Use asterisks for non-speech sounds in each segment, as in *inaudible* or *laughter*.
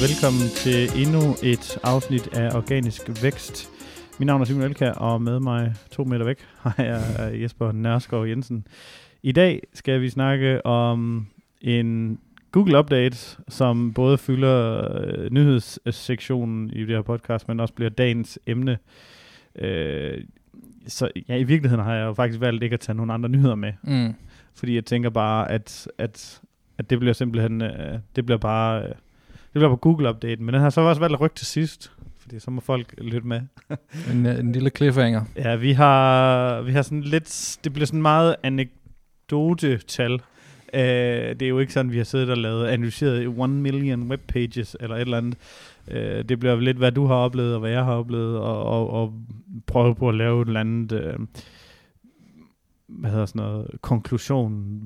velkommen til endnu et afsnit af Organisk Vækst. Mit navn er Simon Elkær, og med mig to meter væk *laughs* har jeg Jesper Nørskov Jensen. I dag skal vi snakke om en Google Update, som både fylder øh, nyhedssektionen i det her podcast, men også bliver dagens emne. Øh, så ja, i virkeligheden har jeg jo faktisk valgt ikke at tage nogle andre nyheder med. Mm. Fordi jeg tænker bare, at, at, at det bliver simpelthen, øh, det bliver bare, øh, bliver på Google Update. Men den har så også valgt at rykke til sidst, fordi så må folk lytte med. *laughs* En, øh, en lille cliffhanger. Ja, vi har, vi har sådan lidt, det bliver sådan meget anekdotetal. Uh, det er jo ikke sådan, vi har siddet og lavet, analyseret 1 million webpages eller et eller andet. Uh, det bliver lidt, hvad du har oplevet, og hvad jeg har oplevet, og, og, og prøve på at lave et eller andet, uh, hvad hedder sådan noget, konklusion.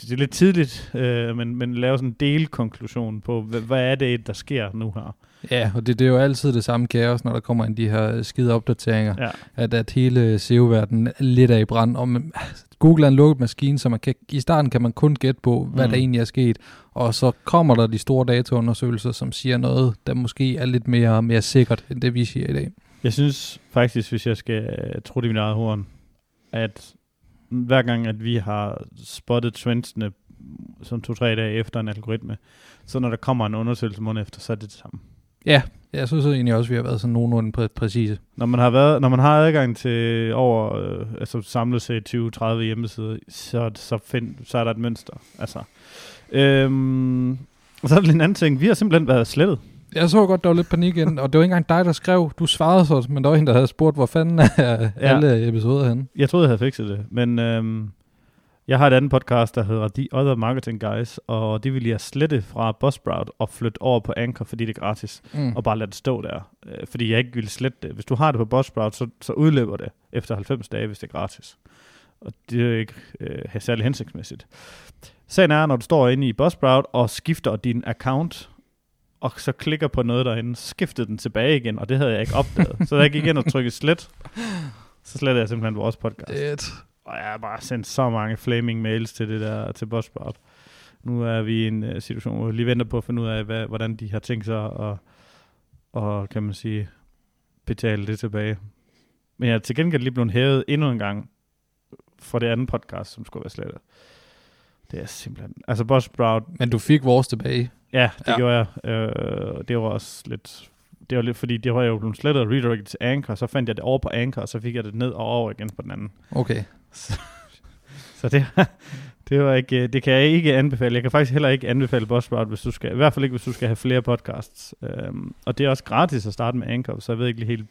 Det er lidt tidligt, uh, men, men lave sådan en delkonklusion på, hvad, hvad er det, der sker nu her. Ja, og det, det er jo altid det samme kaos, når der kommer ind de her skide opdateringer, Ja. at, at hele SEO-verdenen lidt er i brand. Og man, Google er en lukket maskine, så man kan, i starten kan man kun gætte på, hvad Mm. der egentlig er sket. Og så kommer der de store dataundersøgelser, som siger noget, der måske er lidt mere, mere sikkert, end det vi siger i dag. Jeg synes faktisk, hvis jeg skal øh, tro det i min eget horn, at hver gang, at vi har spottet trendsene som to-tre dage efter en algoritme, så når der kommer en undersøgelse måned efter, så er det det samme. Ja, jeg synes egentlig også, at vi har været sådan nogenlunde præ- præcise. Når man har, været, når man har adgang til over, øh, altså samlet set 20-30 hjemmesider, så, så, find, så er der et mønster. Altså. Øhm, og så er der en anden ting. Vi har simpelthen været slettet. Jeg så godt, der var lidt panik ind, og det var ikke engang dig, der skrev. Du svarede så, men der var en, der havde spurgt, hvor fanden er Ja. alle episoder henne. Jeg troede, jeg havde fikset det, men øhm, jeg har et andet podcast, der hedder The Other Marketing Guys, og det vil jeg slette fra Buzzsprout og flytte over på Anchor, fordi det er gratis, Mm. og bare lade det stå der, øh, fordi jeg ikke vil slette det. Hvis du har det på Buzzsprout, så, så udløber det efter 90 dage, hvis det er gratis. Og det er jo ikke øh, særlig hensigtsmæssigt. Sagen er, når du står inde i Buzzsprout og skifter din account, og så klikker på noget derinde, skiftede den tilbage igen, og det havde jeg ikke opdaget. så jeg gik ind og trykkede slet, så slettede jeg simpelthen vores podcast. Et. Og jeg har bare sendt så mange flaming mails til det der, til Buzzsprout. Nu er vi i en uh, situation, hvor vi lige venter på at finde ud af, hvad, hvordan de har tænkt sig at, og, kan man sige, betale det tilbage. Men jeg er til gengæld lige blevet hævet endnu en gang for det andet podcast, som skulle være slettet. Det er simpelthen... Altså Buzzsprout, Men du fik vores tilbage. Ja, det ja. Gjorde jeg. Øh, det var også lidt... Det var lidt, fordi det var jo blevet slettet og redirected til Anchor, så fandt jeg det over på Anchor, og så fik jeg det ned og over igen på den anden. Okay. Så *laughs* det, *laughs* det, var ikke, det kan jeg ikke anbefale. Jeg kan faktisk heller ikke anbefale Buzzsprout, hvis du skal, i hvert fald ikke, hvis du skal have flere podcasts. Um, og det er også gratis at starte med Anchor, så jeg ved ikke lige helt,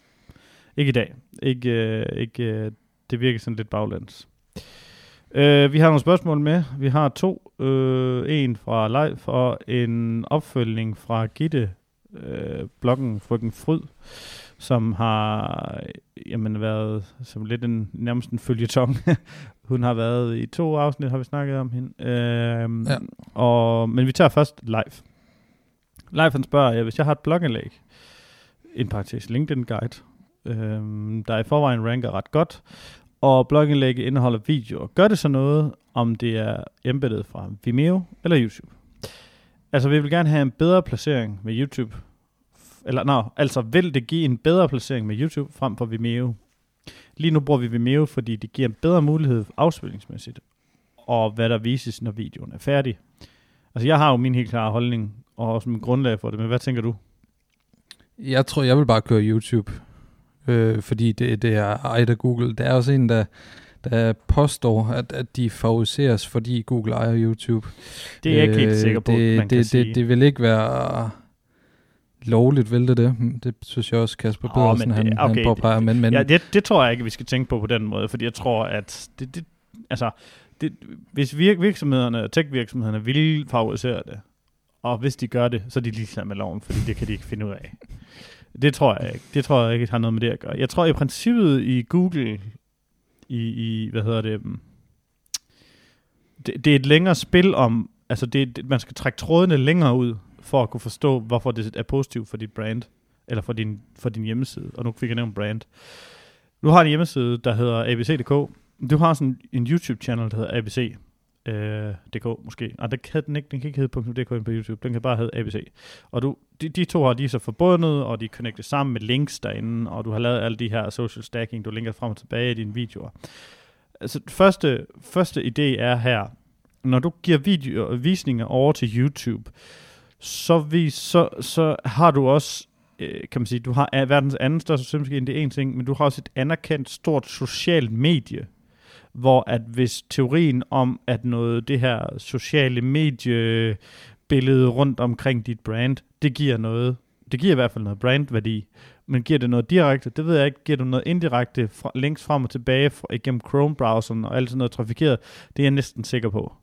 ikke i dag. Ikke, uh, ikke, uh, det virker sådan lidt baglæns. Uh, vi har nogle spørgsmål med. Vi har to. Uh, en fra live og en opfølgning fra Gitte, uh, bloggen Frøken Fryd, som har jamen, været som lidt en, nærmest en følgetong. *laughs* Hun har været i to afsnit, har vi snakket om hende. Øhm, Ja. og, men vi tager først live. Live han spørger, ja, hvis jeg har et blogindlæg, en parentes LinkedIn guide, øhm, der i forvejen ranker ret godt, og blogindlæg indeholder videoer. Gør det så noget, om det er embeddet fra Vimeo eller YouTube? Altså, vi vil gerne have en bedre placering med YouTube. Eller, nå, altså, vil det give en bedre placering med YouTube frem for Vimeo? Lige nu bruger vi Vimeo, fordi det giver en bedre mulighed afspilningsmæssigt, og hvad der vises, når videoen er færdig. Altså, jeg har jo min helt klare holdning, og også min grundlag for det, men hvad tænker du? Jeg tror, jeg vil bare køre YouTube, øh, fordi det, det er ejet af Google. Der er også en, der, der påstår, at, at de favoriseres, fordi Google ejer YouTube. Det er jeg ikke helt sikker på, det, man kan det, sige. det, det vil ikke være lovligt, vil det det? Det synes jeg også, Kasper Pedersen, men han, det- okay, han påpeger. Men, men ja, det, det tror jeg ikke, vi skal tænke på på den måde, fordi jeg tror, at det, det, altså, det, hvis virk, virksomhederne, tech-virksomhederne vil favorisere det, og hvis de gør det, så er de ligeglade med loven, fordi det kan de ikke finde ud af. Det tror jeg ikke. Det tror jeg ikke har noget med det at gøre. Jeg tror i princippet i Google, i, i hvad hedder det, mm, det, det er et længere spil om, altså det, det, man skal trække trådene længere ud, for at kunne forstå, hvorfor det er positivt for dit brand, eller for din, for din hjemmeside. Og nu fik jeg nævnt brand. Du har en hjemmeside, der hedder abc.dk. Du har sådan en YouTube-channel, der hedder ABC øh, .dk måske. Nej, den kan den ikke. Den kan ikke hedde .dk på YouTube. Den kan bare hedde ABC. Og du, de, de to har de så forbundet, og de er connectet sammen med links derinde, og du har lavet alle de her social stacking, du linker frem og tilbage i dine videoer. Altså, første, første idé er her, når du giver video, visninger over til YouTube, så, vis, så, så har du også øh, kan man sige, du har verdens anden største søgemaskine, det er en ting, men du har også et anerkendt stort socialt medie, hvor at hvis teorien om, at noget det her sociale medie billede rundt omkring dit brand, det giver noget, det giver i hvert fald noget brandværdi, men giver det noget direkte, det ved jeg ikke, giver du noget indirekte fra, links frem og tilbage fra, igennem Chrome-browseren og alt sådan noget trafikeret, det er jeg næsten sikker på.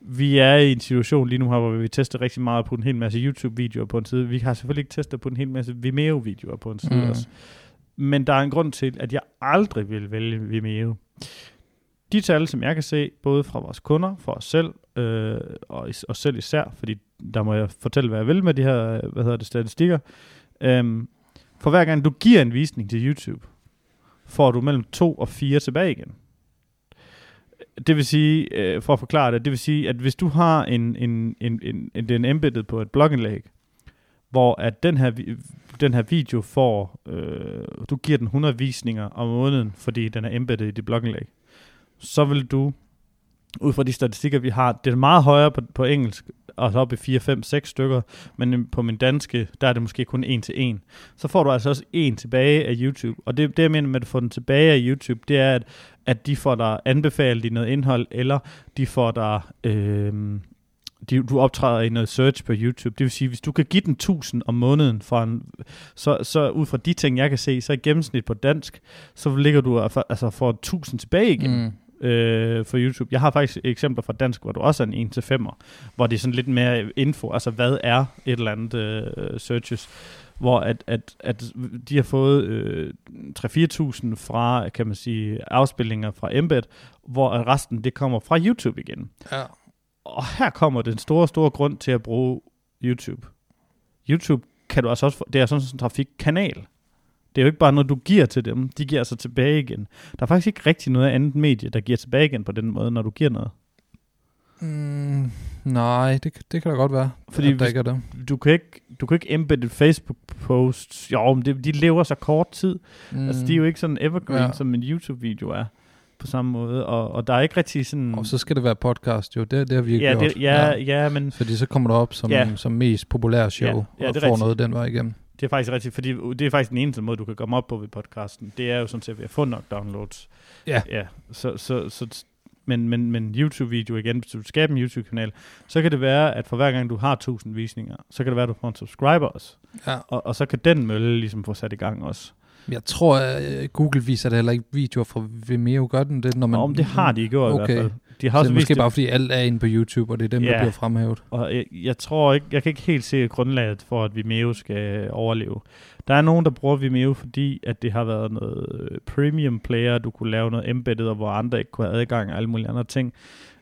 Vi er i en situation lige nu her, hvor vi tester rigtig meget på en hel masse YouTube-videoer på en side. Vi har selvfølgelig ikke testet på en hel masse Vimeo-videoer på en side mm. også. Men der er en grund til, at jeg aldrig vil vælge Vimeo de tal, som jeg kan se, både fra vores kunder, fra os selv, øh, og os selv især, fordi der må jeg fortælle, hvad jeg vil med de her hvad hedder det, statistikker. Øh, for hver gang du giver en visning til YouTube, får du mellem 2 og 4 tilbage igen. Det vil sige, øh, for at forklare det, det vil sige, at hvis du har en, en, en, en, en, en embeddet på et blogindlæg, hvor at den her, den her video får, øh, du giver den 100 visninger om måneden, fordi den er embeddet i dit blogindlæg så vil du, ud fra de statistikker, vi har, det er meget højere på, på engelsk, og så op i 4, 5, 6 stykker, men på min danske, der er det måske kun 1 til 1. Så får du altså også en tilbage af YouTube, og det, det jeg mener med at få den tilbage af YouTube, det er, at, at de får dig anbefalet i noget indhold, eller de får dig... Øh, de, du optræder i noget search på YouTube. Det vil sige, hvis du kan give den 1000 om måneden, for en, så, så ud fra de ting, jeg kan se, så i gennemsnit på dansk, så ligger du altså, altså for 1000 tilbage igen. Mm øh, for YouTube. Jeg har faktisk eksempler fra dansk, hvor du også er en 1-5'er, hvor det er sådan lidt mere info, altså hvad er et eller andet øh, searches, hvor at, at, at de har fået øh, 3-4.000 fra, kan man sige, afspillinger fra Embed, hvor resten det kommer fra YouTube igen. Ja. Og her kommer den store, store grund til at bruge YouTube. YouTube kan du altså også, få, det er sådan en trafikkanal. Det er jo ikke bare noget, du giver til dem. De giver sig tilbage igen. Der er faktisk ikke rigtig noget andet medie, der giver tilbage igen på den måde, når du giver noget. Mm, nej, det, det kan da godt være. Fordi hvis, ikke det. Du, kan ikke, du kan ikke embedde Facebook-posts. Jo, men det, de lever så kort tid. Mm. Altså, de er jo ikke sådan evergreen, ja. som en YouTube-video er på samme måde, og, og der er ikke rigtig sådan... Og så skal det være podcast, jo, det, det har vi ja, gjort. Det, ja, ja, ja, men... Fordi så kommer du op som, ja. som mest populær show, ja, ja, og får rigtigt. noget den vej igennem. Det er faktisk rigtigt, fordi det er faktisk den eneste måde, du kan komme op på ved podcasten. Det er jo sådan set ved at få nok downloads. Ja. ja så, så, så, men, men, men YouTube-video igen, hvis du skaber en YouTube-kanal, så kan det være, at for hver gang du har 1000 visninger, så kan det være, at du får en subscriber også. Ja. Og, og så kan den mølle ligesom få sat i gang også. Jeg tror, at Google viser det heller ikke videoer fra Vimeo, gør den det? Når man, Om det har de gjort okay. i hvert fald. De har så det er måske bare, fordi alt er inde på YouTube, og det er dem, ja. der bliver fremhævet. Og jeg, jeg tror ikke, jeg kan ikke helt se grundlaget for, at Vimeo skal overleve. Der er nogen, der bruger Vimeo, fordi at det har været noget øh, premium player, du kunne lave noget embedded, og hvor andre ikke kunne have adgang og alle mulige andre ting.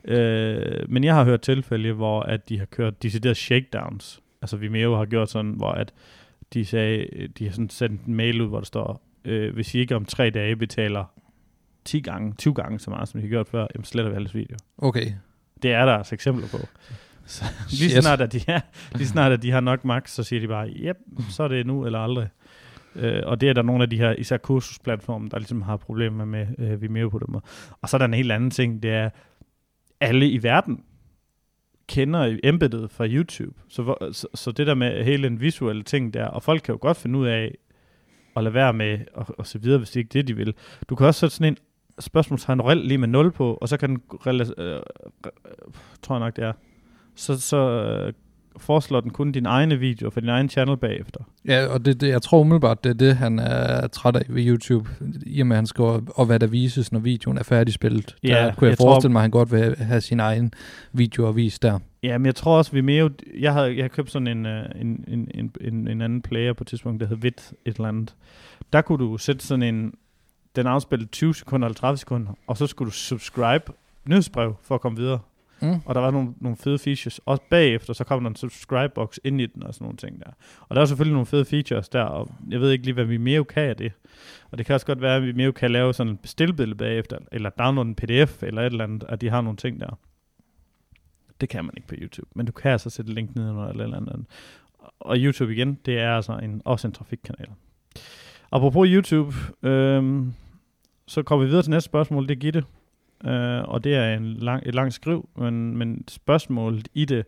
Øh, men jeg har hørt tilfælde, hvor at de har kørt deciderede shakedowns. Altså Vimeo har gjort sådan, hvor at de sagde, de har sådan sendt en mail ud, hvor der står, øh, hvis I ikke om tre dage betaler 10 gange, 20 gange så meget, som de har gjort før, jamen sletter vi alles video. Okay. Det er der altså eksempler på. Så, *laughs* lige, snart, at de, ja, lige snart, at de har nok max, så siger de bare, yep, så er det nu eller aldrig. Øh, og det er der nogle af de her, især kursusplatforme, der ligesom har problemer med øh, Vimeo på dem. Og så er der en helt anden ting, det er, alle i verden kender embedet fra YouTube. Så, så, så det der med hele den visuelle ting der, og folk kan jo godt finde ud af at lade være med og, og så videre, hvis det ikke er det, de vil. Du kan også sætte sådan en spørgsmålstegn rel lige med 0 på, og så kan den, rela- øh, øh tror jeg nok det er, så, så øh, foreslår den kun din egne video for din egen channel bagefter. Ja, og det, det, jeg tror umiddelbart, det er det, han er træt af ved YouTube, i og med, han skriver, og hvad der vises, når videoen er færdigspillet. Der ja, kunne jeg, jeg forestille tror, mig, at han godt vil have sin egen video at vise der. Ja, men jeg tror også, vi mere... Jeg har, jeg har købt sådan en, øh, en, en, en, en, en anden player på et tidspunkt, der hedder Vit et eller andet. Der kunne du sætte sådan en... Den afspillet 20 sekunder eller 30 sekunder, og så skulle du subscribe nyhedsbrev for at komme videre. Mm. Og der var nogle, nogle fede features. Også bagefter, så kom der en subscribe-box ind i den og sådan nogle ting der. Og der er selvfølgelig nogle fede features der, og jeg ved ikke lige, hvad vi mere kan af det. Og det kan også godt være, at vi mere kan lave sådan en bestilbillede bagefter, eller downloade en pdf, eller et eller andet, at de har nogle ting der. Det kan man ikke på YouTube. Men du kan altså sætte link ned eller eller andet. Og YouTube igen, det er altså en, også en trafikkanal. Apropos YouTube, øhm, så kommer vi videre til næste spørgsmål. Det er Gitte. Øh, og det er en lang, et langt skriv, men, men spørgsmålet i det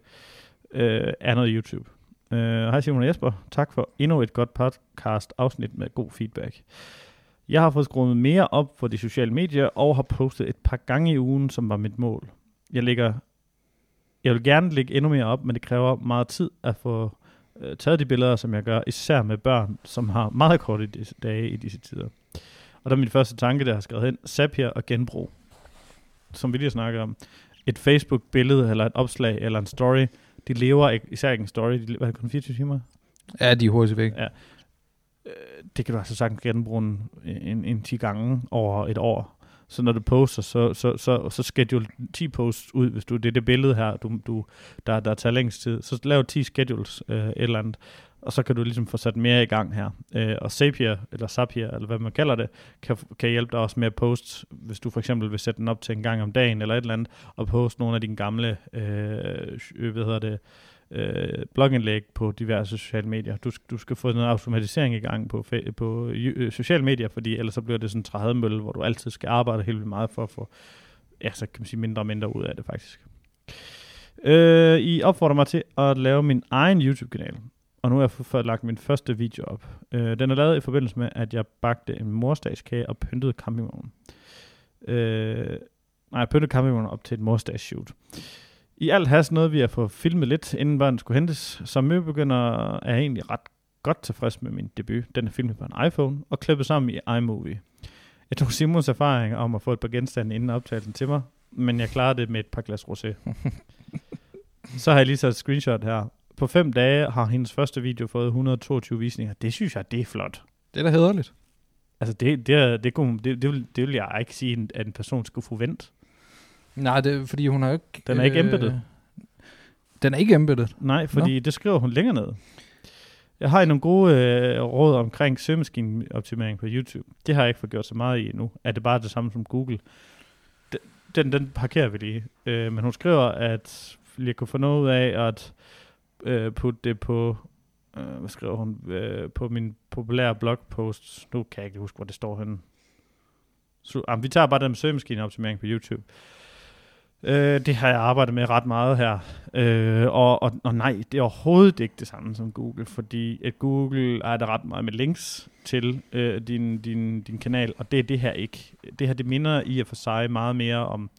øh, er noget YouTube. Øh, hej Simon og Jesper. Tak for endnu et godt podcast afsnit med god feedback. Jeg har fået skruet mere op for de sociale medier og har postet et par gange i ugen, som var mit mål. Jeg ligger jeg vil gerne lægge endnu mere op, men det kræver meget tid at få øh, taget de billeder, som jeg gør, især med børn, som har meget korte disse dage i disse tider. Og der er min første tanke, der har skrevet hen, Zapier og genbrug. Som vi lige snakker om. Et Facebook-billede, eller et opslag, eller en story, de lever ikke, især ikke en story, de lever kun 24 timer. Ja, de er hurtigt væk. Ja. Øh, det kan du altså sagtens genbruge en, en, en 10 gange over et år. Så når du poster, så, så, så, så schedule 10 posts ud, hvis du det er det billede her, du, du, der, der tager længst tid. Så lav 10 schedules øh, et eller andet, og så kan du ligesom få sat mere i gang her. Øh, og Zapier, eller Zapier, eller hvad man kalder det, kan, kan hjælpe dig også med at poste, hvis du for eksempel vil sætte den op til en gang om dagen, eller et eller andet, og poste nogle af dine gamle, øh, hvad hedder det, øh, blogindlæg på diverse sociale medier. Du, du skal få noget automatisering i gang på, på øh, sociale medier, fordi ellers så bliver det sådan en trædemølle, hvor du altid skal arbejde helt vildt meget for at få ja, så kan man sige mindre og mindre ud af det faktisk. Øh, I opfordrer mig til at lave min egen YouTube-kanal, og nu har jeg fået lagt min første video op. Øh, den er lavet i forbindelse med, at jeg bagte en morsdagskage og pyntede campingvognen. Øh, nej, jeg pyntede campingvognen op til et morsdagsshoot. shoot. I alt hast noget vi at få filmet lidt, inden børn skulle hentes. Som møbegynder er egentlig ret godt tilfreds med min debut. Den er filmet på en iPhone og klippet sammen i iMovie. Jeg tog Simons erfaring om at få et par genstande inden optagelsen til mig, men jeg klarede det med et par glas rosé. *laughs* Så har jeg lige sat et screenshot her. På fem dage har hendes første video fået 122 visninger. Det synes jeg, det er flot. Det er da hederligt. Altså, det, det, det, kunne, det, det, vil, det vil jeg ikke sige, at en person skulle forvente. Nej, det er fordi hun har ikke... Den er ikke øh, embedded. Den er ikke embedded? Nej, fordi Nå. det skriver hun længere ned. Jeg har nogle gode øh, råd omkring søgemaskineoptimering på YouTube. Det har jeg ikke fået gjort så meget i endnu. Er det bare det samme som Google? Den, den parkerer vi lige. Øh, men hun skriver, at jeg kunne få noget ud af at øh, putte det på, øh, hvad skriver hun, øh, på min populære blogpost. Nu kan jeg ikke huske, hvor det står henne. Så, jamen, vi tager bare den med søgemaskineoptimering på YouTube. Øh, det har jeg arbejdet med ret meget her. Øh, og, og, og nej, det er overhovedet ikke det samme som Google, fordi at Google er der ret meget med links til øh, din, din, din kanal, og det er det her ikke. Det her, det minder i og for sig meget mere om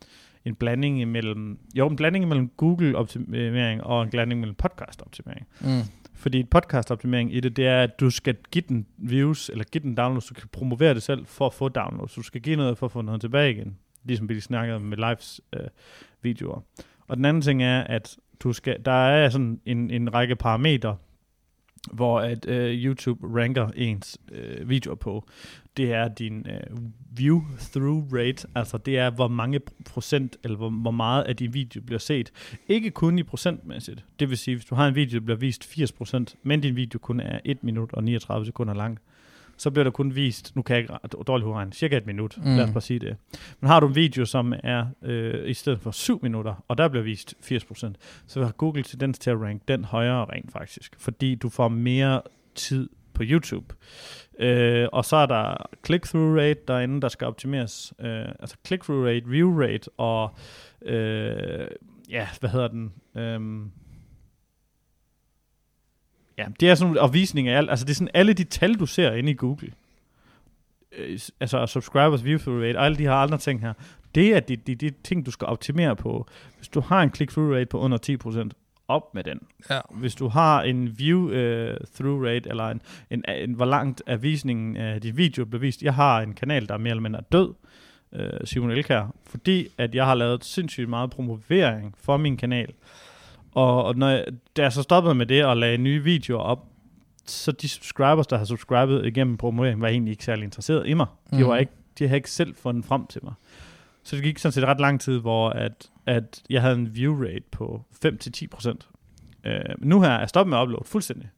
en blanding imellem, jo, en blanding imellem Google-optimering og en blanding mellem podcast-optimering. Mm. Fordi podcast-optimering i det, det er, at du skal give den views, eller give den downloads, du kan promovere det selv for at få downloads. Du skal give noget for at få noget tilbage igen ligesom vi snakkede med lives øh, videoer. Og den anden ting er, at du skal, der er sådan en, en række parametre, hvor at øh, YouTube ranker ens øh, videoer på. Det er din øh, view-through rate, altså det er, hvor mange procent, eller hvor, hvor meget af din video bliver set. Ikke kun i procentmæssigt. Det vil sige, hvis du har en video, der bliver vist 80%, men din video kun er 1 minut og 39 sekunder lang, så bliver der kun vist, nu kan jeg ikke dårligt udregne, cirka et minut, mm. lad os bare sige det. Men har du en video, som er øh, i stedet for 7 minutter, og der bliver vist 80%, så har Google tendens til at rank den højere rent faktisk, fordi du får mere tid på YouTube. Øh, og så er der click-through rate derinde, der skal optimeres. Øh, altså click-through rate, view rate og øh, ja, hvad hedder den? Øh, Ja, det er sådan en visning af alt. Altså det er sådan alle de tal, du ser inde i Google. Øh, altså subscribers, view through rate, alle de her andre ting her. Det er de, de, de ting, du skal optimere på. Hvis du har en click-through rate på under 10%, op med den. Ja. Hvis du har en view-through uh, rate, eller en, en, en, hvor langt er visningen af din video bliver vist. Jeg har en kanal, der er mere eller mindre død, uh, Simon Elkær, fordi at jeg har lavet sindssygt meget promovering for min kanal. Og, og når jeg, da jeg så stoppede med det og lagde nye videoer op, så de subscribers, der har subscribet igennem promovering, var egentlig ikke særlig interesseret i mig. De, mm. var ikke, de havde ikke selv fundet frem til mig. Så det gik sådan set ret lang tid, hvor at, at jeg havde en view rate på 5-10%. Uh, øh, nu her er jeg stoppet med at uploade fuldstændig.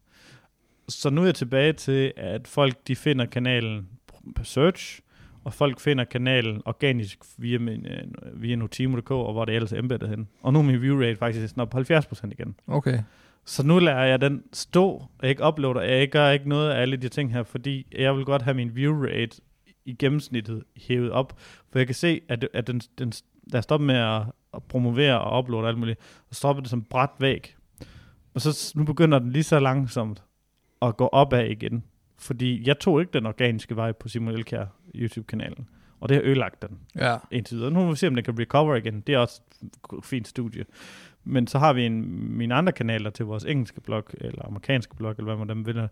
Så nu er jeg tilbage til, at folk de finder kanalen på search, og folk finder kanalen organisk via, min, øh, via Notimo.dk, og hvor det ellers er embedded hen. Og nu er min view rate faktisk sådan på 70% igen. Okay. Så nu lader jeg den stå, og jeg ikke uploader, jeg gør ikke noget af alle de ting her, fordi jeg vil godt have min view rate i gennemsnittet hævet op, for jeg kan se, at, at den, den, jeg stopper med at, at promovere og uploade alt muligt, så stopper det som bræt væg. Og så nu begynder den lige så langsomt at gå opad igen. Fordi jeg tog ikke den organiske vej på Simon Elkjær YouTube-kanalen. Og det har ødelagt den Ja. indtil videre. Nu må vi se, om den kan recover igen. Det er også et fint studie. Men så har vi en, mine andre kanaler til vores engelske blog, eller amerikanske blog, eller hvad man dem vil,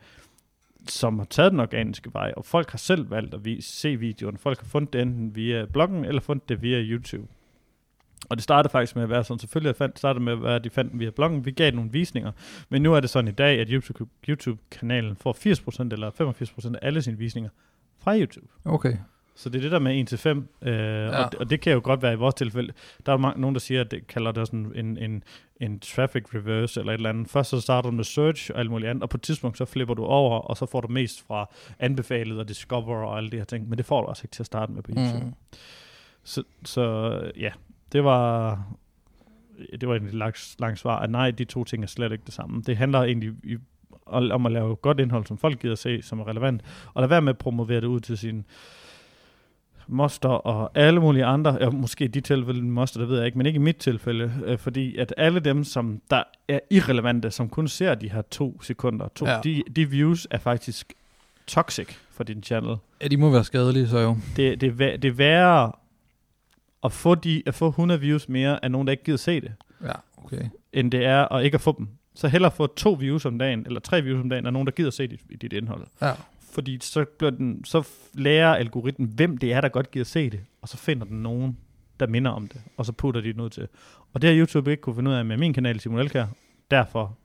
som har taget den organiske vej, og folk har selv valgt at vi- se videoen. Folk har fundet det enten via bloggen, eller fundet det via YouTube. Og det startede faktisk med at være sådan, selvfølgelig at fandt, startede med at være, at de fandt den via bloggen. Vi gav nogle visninger, men nu er det sådan i dag, at YouTube, YouTube-kanalen får 80% eller 85% af alle sine visninger fra YouTube. Okay. Så det er det der med 1 til 5, øh, ja. og, det, og det kan jo godt være i vores tilfælde. Der er mange, nogen, der siger, at det kalder det sådan en, en, en traffic reverse eller et eller andet. Først så starter du med search og alt muligt andet, og på et tidspunkt så flipper du over, og så får du mest fra anbefalet og discover og alle de her ting. Men det får du også ikke til at starte med på YouTube. Mm. Mm. Så, så ja, det var det var egentlig et langt, langt svar, at nej, de to ting er slet ikke det samme. Det handler egentlig i, om at lave godt indhold, som folk gider se, som er relevant, og lade være med at promovere det ud til sin moster og alle mulige andre, ja, måske i de tilfælde en moster, det ved jeg ikke, men ikke i mit tilfælde, øh, fordi at alle dem, som der er irrelevante, som kun ser de her to sekunder, to, Ja. de, de views er faktisk toxic for din channel Ja, de må være skadelige så jo. det, det, det er værre at få, de, at få 100 views mere af nogen, der ikke gider se det, Ja, okay. end det er at ikke at få dem. Så hellere få to views om dagen, eller tre views om dagen, af nogen, der gider se dit, dit indhold. Ja. Fordi så, bliver den, så lærer algoritmen, hvem det er, der godt gider se det, og så finder den nogen, der minder om det, og så putter de det ud til. Og det har YouTube ikke kunne finde ud af med min kanal, Simon Elkær. Derfor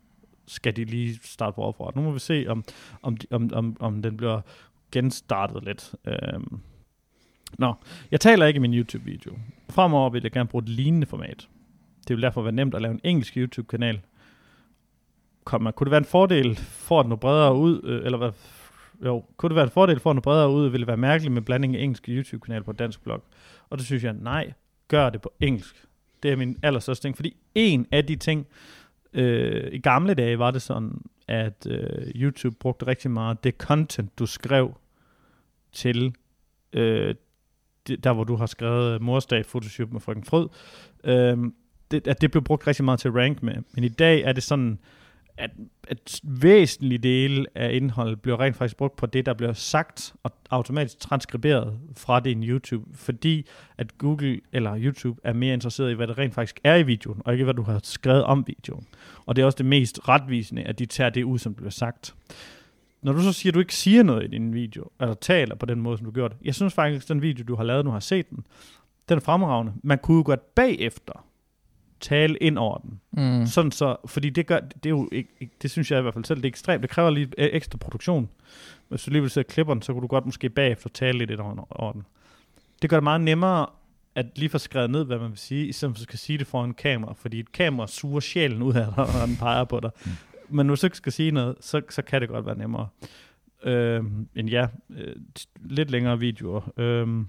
skal de lige starte forfra. Nu må vi se, om, om, de, om, om, om den bliver genstartet lidt. Øhm. Nå, jeg taler ikke i min YouTube-video. Fremover vil jeg gerne bruge et lignende format. Det vil derfor være nemt at lave en engelsk YouTube-kanal. Kommer, kunne det være en fordel for at nå bredere ud, øh, eller hvad, jo, kunne det være en fordel for at nå bredere ud, ville det være mærkeligt med blanding af engelsk YouTube-kanal på dansk blog. Og det synes jeg, nej, gør det på engelsk. Det er min allerstørste ting, fordi en af de ting, øh, i gamle dage var det sådan, at øh, YouTube brugte rigtig meget det content, du skrev til øh, der, hvor du har skrevet øh, morsdag Photoshop med frøken Frød, øh, det, at det blev brugt rigtig meget til rank med. Men i dag er det sådan, at, at væsentlige dele af indholdet bliver rent faktisk brugt på det, der bliver sagt og automatisk transkriberet fra din YouTube, fordi at Google eller YouTube er mere interesseret i, hvad det rent faktisk er i videoen, og ikke hvad du har skrevet om videoen. Og det er også det mest retvisende, at de tager det ud, som bliver sagt. Når du så siger, at du ikke siger noget i din video, eller taler på den måde, som du gjorde det, jeg synes faktisk, at den video, du har lavet, nu har set den, den er fremragende. Man kunne jo godt bagefter tale ind over den. Mm. Sådan så, fordi det gør, det er jo ikke, det synes jeg i hvert fald selv, det er ekstremt, det kræver lige e- ekstra produktion. Hvis du lige vil se klipperen, så kunne du godt måske bagefter tale lidt ind over, den. Det gør det meget nemmere at lige få skrevet ned, hvad man vil sige, i stedet for at skal sige det foran kamera, fordi et kamera suger sjælen ud af dig, *laughs* når den peger på dig. Men hvis du ikke skal sige noget, så, så kan det godt være nemmere. Øhm, end ja, øh, lidt længere videoer. Øhm,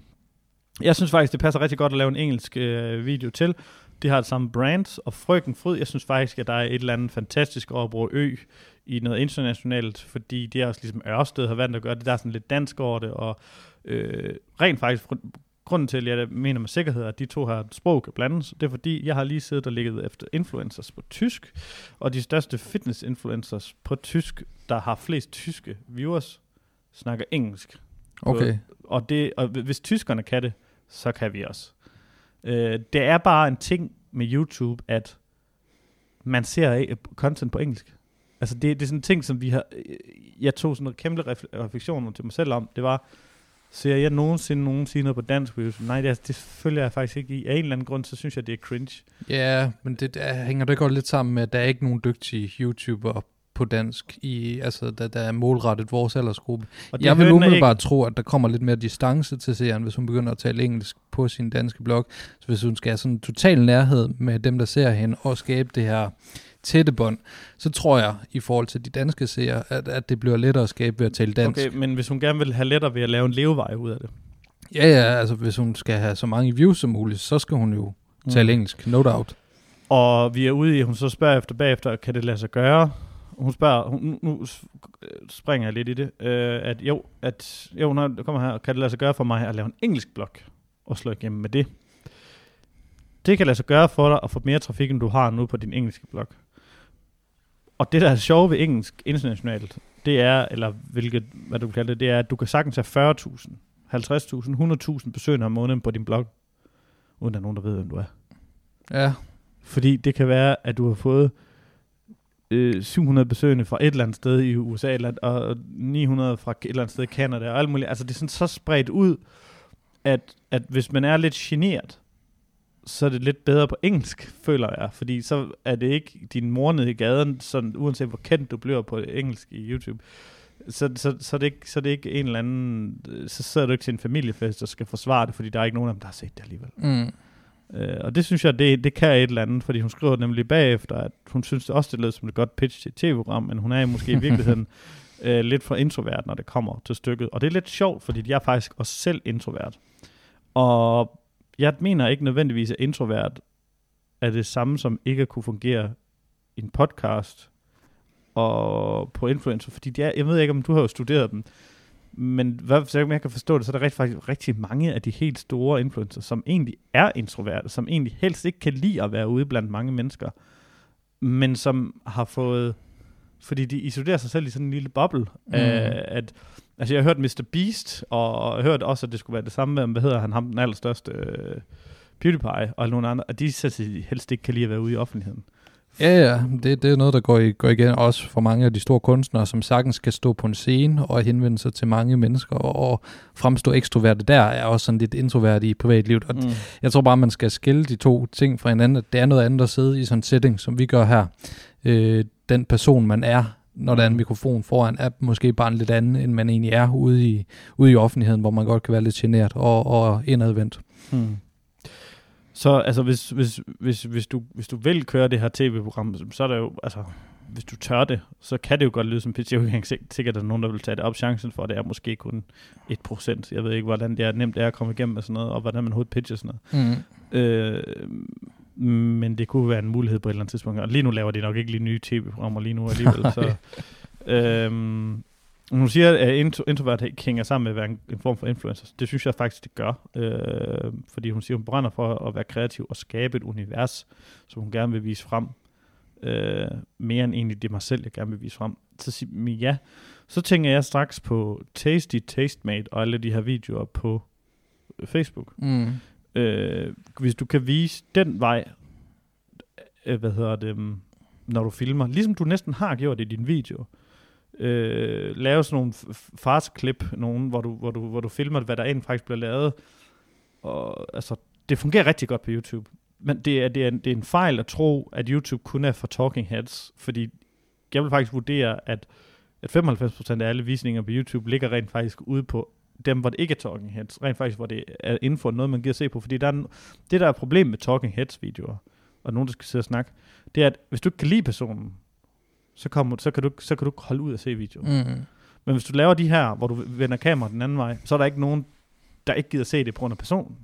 jeg synes faktisk, det passer rigtig godt at lave en engelsk øh, video til. De har det samme brand, og Frøken Fryd, jeg synes faktisk, at der er et eller andet fantastisk over at bruge ø i noget internationalt, fordi det er også ligesom Ørsted har valgt at gøre det, der er sådan lidt dansk over det, og øh, rent faktisk, grunden til, at jeg mener med sikkerhed, at de to her sprog kan blandes, det er fordi, jeg har lige siddet og ligget efter influencers på tysk, og de største fitness-influencers på tysk, der har flest tyske viewers, snakker engelsk. Okay. Og, det, og hvis tyskerne kan det, så kan vi også. Øh, det er bare en ting med YouTube, at man ser ikke content på engelsk. Altså det, det er sådan en ting, som vi har... øh, Jeg tog sådan en kæmpe ref- refleksion til mig selv om. Det var, ser jeg nogensinde nogen sige noget på dansk YouTube? Nej, det, det følger jeg faktisk ikke i. Af en eller anden grund, så synes jeg, det er cringe. Ja, men det der, hænger det godt lidt sammen med, at der er ikke nogen dygtige YouTubere på dansk, i, altså, der, der er målrettet vores aldersgruppe. Og Jeg vil umiddelbart tro, at der kommer lidt mere distance til seeren, hvis hun begynder at tale engelsk på sin danske blog. Så hvis hun skal have sådan en total nærhed med dem, der ser hende, og skabe det her tætte bånd, så tror jeg, i forhold til de danske seere, at, at det bliver lettere at skabe ved at tale dansk. Okay, men hvis hun gerne vil have lettere ved at lave en levevej ud af det, Ja, ja, altså hvis hun skal have så mange views som muligt, så skal hun jo tale Mm. engelsk, no doubt. Og vi er ude i, hun så spørger efter bagefter, kan det lade sig gøre? Hun spørger, hun, nu- springer jeg lidt i det, øh, at jo, at jo, når det kommer her, kan det lade sig gøre for mig at lave en engelsk blog og slå igennem med det? Det kan lade sig gøre for dig at få mere trafik, end du har nu på din engelske blog. Og det, der er sjovt ved engelsk internationalt, det er, eller hvilket, hvad du kalder det, det er, at du kan sagtens have 40.000, 50.000, 100.000 besøgende om måneden på din blog, uden at nogen, der ved, hvem du er. Ja, Fordi det kan være, at du har fået øh, 700 besøgende fra et eller andet sted i USA, eller- og 900 fra et eller andet sted i Canada, og alt muligt. Altså det er sådan så spredt ud, at, at hvis man er lidt generet, så er det lidt bedre på engelsk, føler jeg. Fordi så er det ikke din mor nede i gaden, sådan, uanset hvor kendt du bliver på engelsk i YouTube, så, så, så, er det ikke, så er det ikke en eller anden, så sidder du ikke til en familiefest og skal forsvare det, fordi der er ikke nogen af dem, der har set det alligevel. mm. Øh, og det synes jeg, det, det kan et eller andet, fordi hun skriver nemlig bagefter, at hun synes også, det lød som et godt pitch til et tv-program, men hun er måske i *laughs* virkeligheden øh, lidt for introvert, når det kommer til stykket. Og det er lidt sjovt, fordi jeg er faktisk også selv introvert. Og jeg mener ikke nødvendigvis, at introvert er det samme som ikke at kunne fungere i en podcast og på influencer, fordi de er, jeg ved ikke, om du har jo studeret dem, men hvad, så jeg kan forstå det, så er der rigtig, faktisk rigtig mange af de helt store influencer, som egentlig er introverte, som egentlig helst ikke kan lide at være ude blandt mange mennesker, men som har fået, fordi de isolerer sig selv i sådan en lille boble, mm. af, at, altså jeg har hørt Mr. Beast, og jeg har hørt også, at det skulle være det samme med, hvad hedder han, ham den allerstørste øh, PewDiePie, og nogle andre, at de så helst ikke kan lide at være ude i offentligheden. Ja, ja, det, det er noget, der går, i, går igen også for mange af de store kunstnere, som sagtens kan stå på en scene og henvende sig til mange mennesker og, og fremstå ekstroverte der, er også sådan lidt introvert i privatlivet. Og Mm. jeg tror bare, man skal skille de to ting fra hinanden. At det er noget andet at sidde i sådan en setting, som vi gør her. Øh, den person, man er, når der er en mikrofon foran, er måske bare en lidt anden, end man egentlig er ude i, ude i offentligheden, hvor man godt kan være lidt generet og, og indadvendt. Hmm. Så altså, hvis, hvis, hvis, hvis, du, hvis du vil køre det her tv-program, så er der jo, altså, hvis du tør det, så kan det jo godt lyde som pitch. Jeg er sikkert, at der er nogen, der vil tage det op. Chancen for, det er måske kun 1%. Jeg ved ikke, hvordan det er nemt det er at komme igennem med sådan noget, og hvordan man overhovedet pitcher sådan noget. Mm. Øh, men det kunne være en mulighed på et eller andet tidspunkt. Og lige nu laver de nok ikke lige nye tv-programmer lige nu alligevel. så, øhm, hun siger, at intro, introvert ikke hænger sammen med at være en, form for influencer. Det synes jeg faktisk, det gør. Øh, fordi hun siger, hun brænder for at være kreativ og skabe et univers, som hun gerne vil vise frem. Øh, mere end egentlig det mig selv, jeg gerne vil vise frem. Så siger men ja, så tænker jeg straks på Tasty Tastemate og alle de her videoer på Facebook. Mm. Øh, hvis du kan vise den vej, øh, hvad hedder det, mm, når du filmer, ligesom du næsten har gjort i din video, øh, lave sådan nogle farsklip, nogen, hvor du, hvor, du, hvor du filmer, hvad der egentlig faktisk bliver lavet. Og altså, det fungerer rigtig godt på YouTube. Men det er, det, er en, det er en fejl at tro, at YouTube kun er for talking heads, fordi jeg vil faktisk vurdere, at, at 95% af alle visninger på YouTube ligger rent faktisk ude på dem, hvor det ikke er talking heads, rent faktisk, hvor det er inden for noget, man giver se på, fordi der er en, det, der er problem med talking heads videoer, og nogen, der skal sidde og snakke, det er, at hvis du ikke kan lide personen, så, kommer, så, kan du, så kan du ikke holde ud at se videoen. Mm. Men hvis du laver de her, hvor du vender kameraet den anden vej, så er der ikke nogen, der ikke gider se det på grund af personen.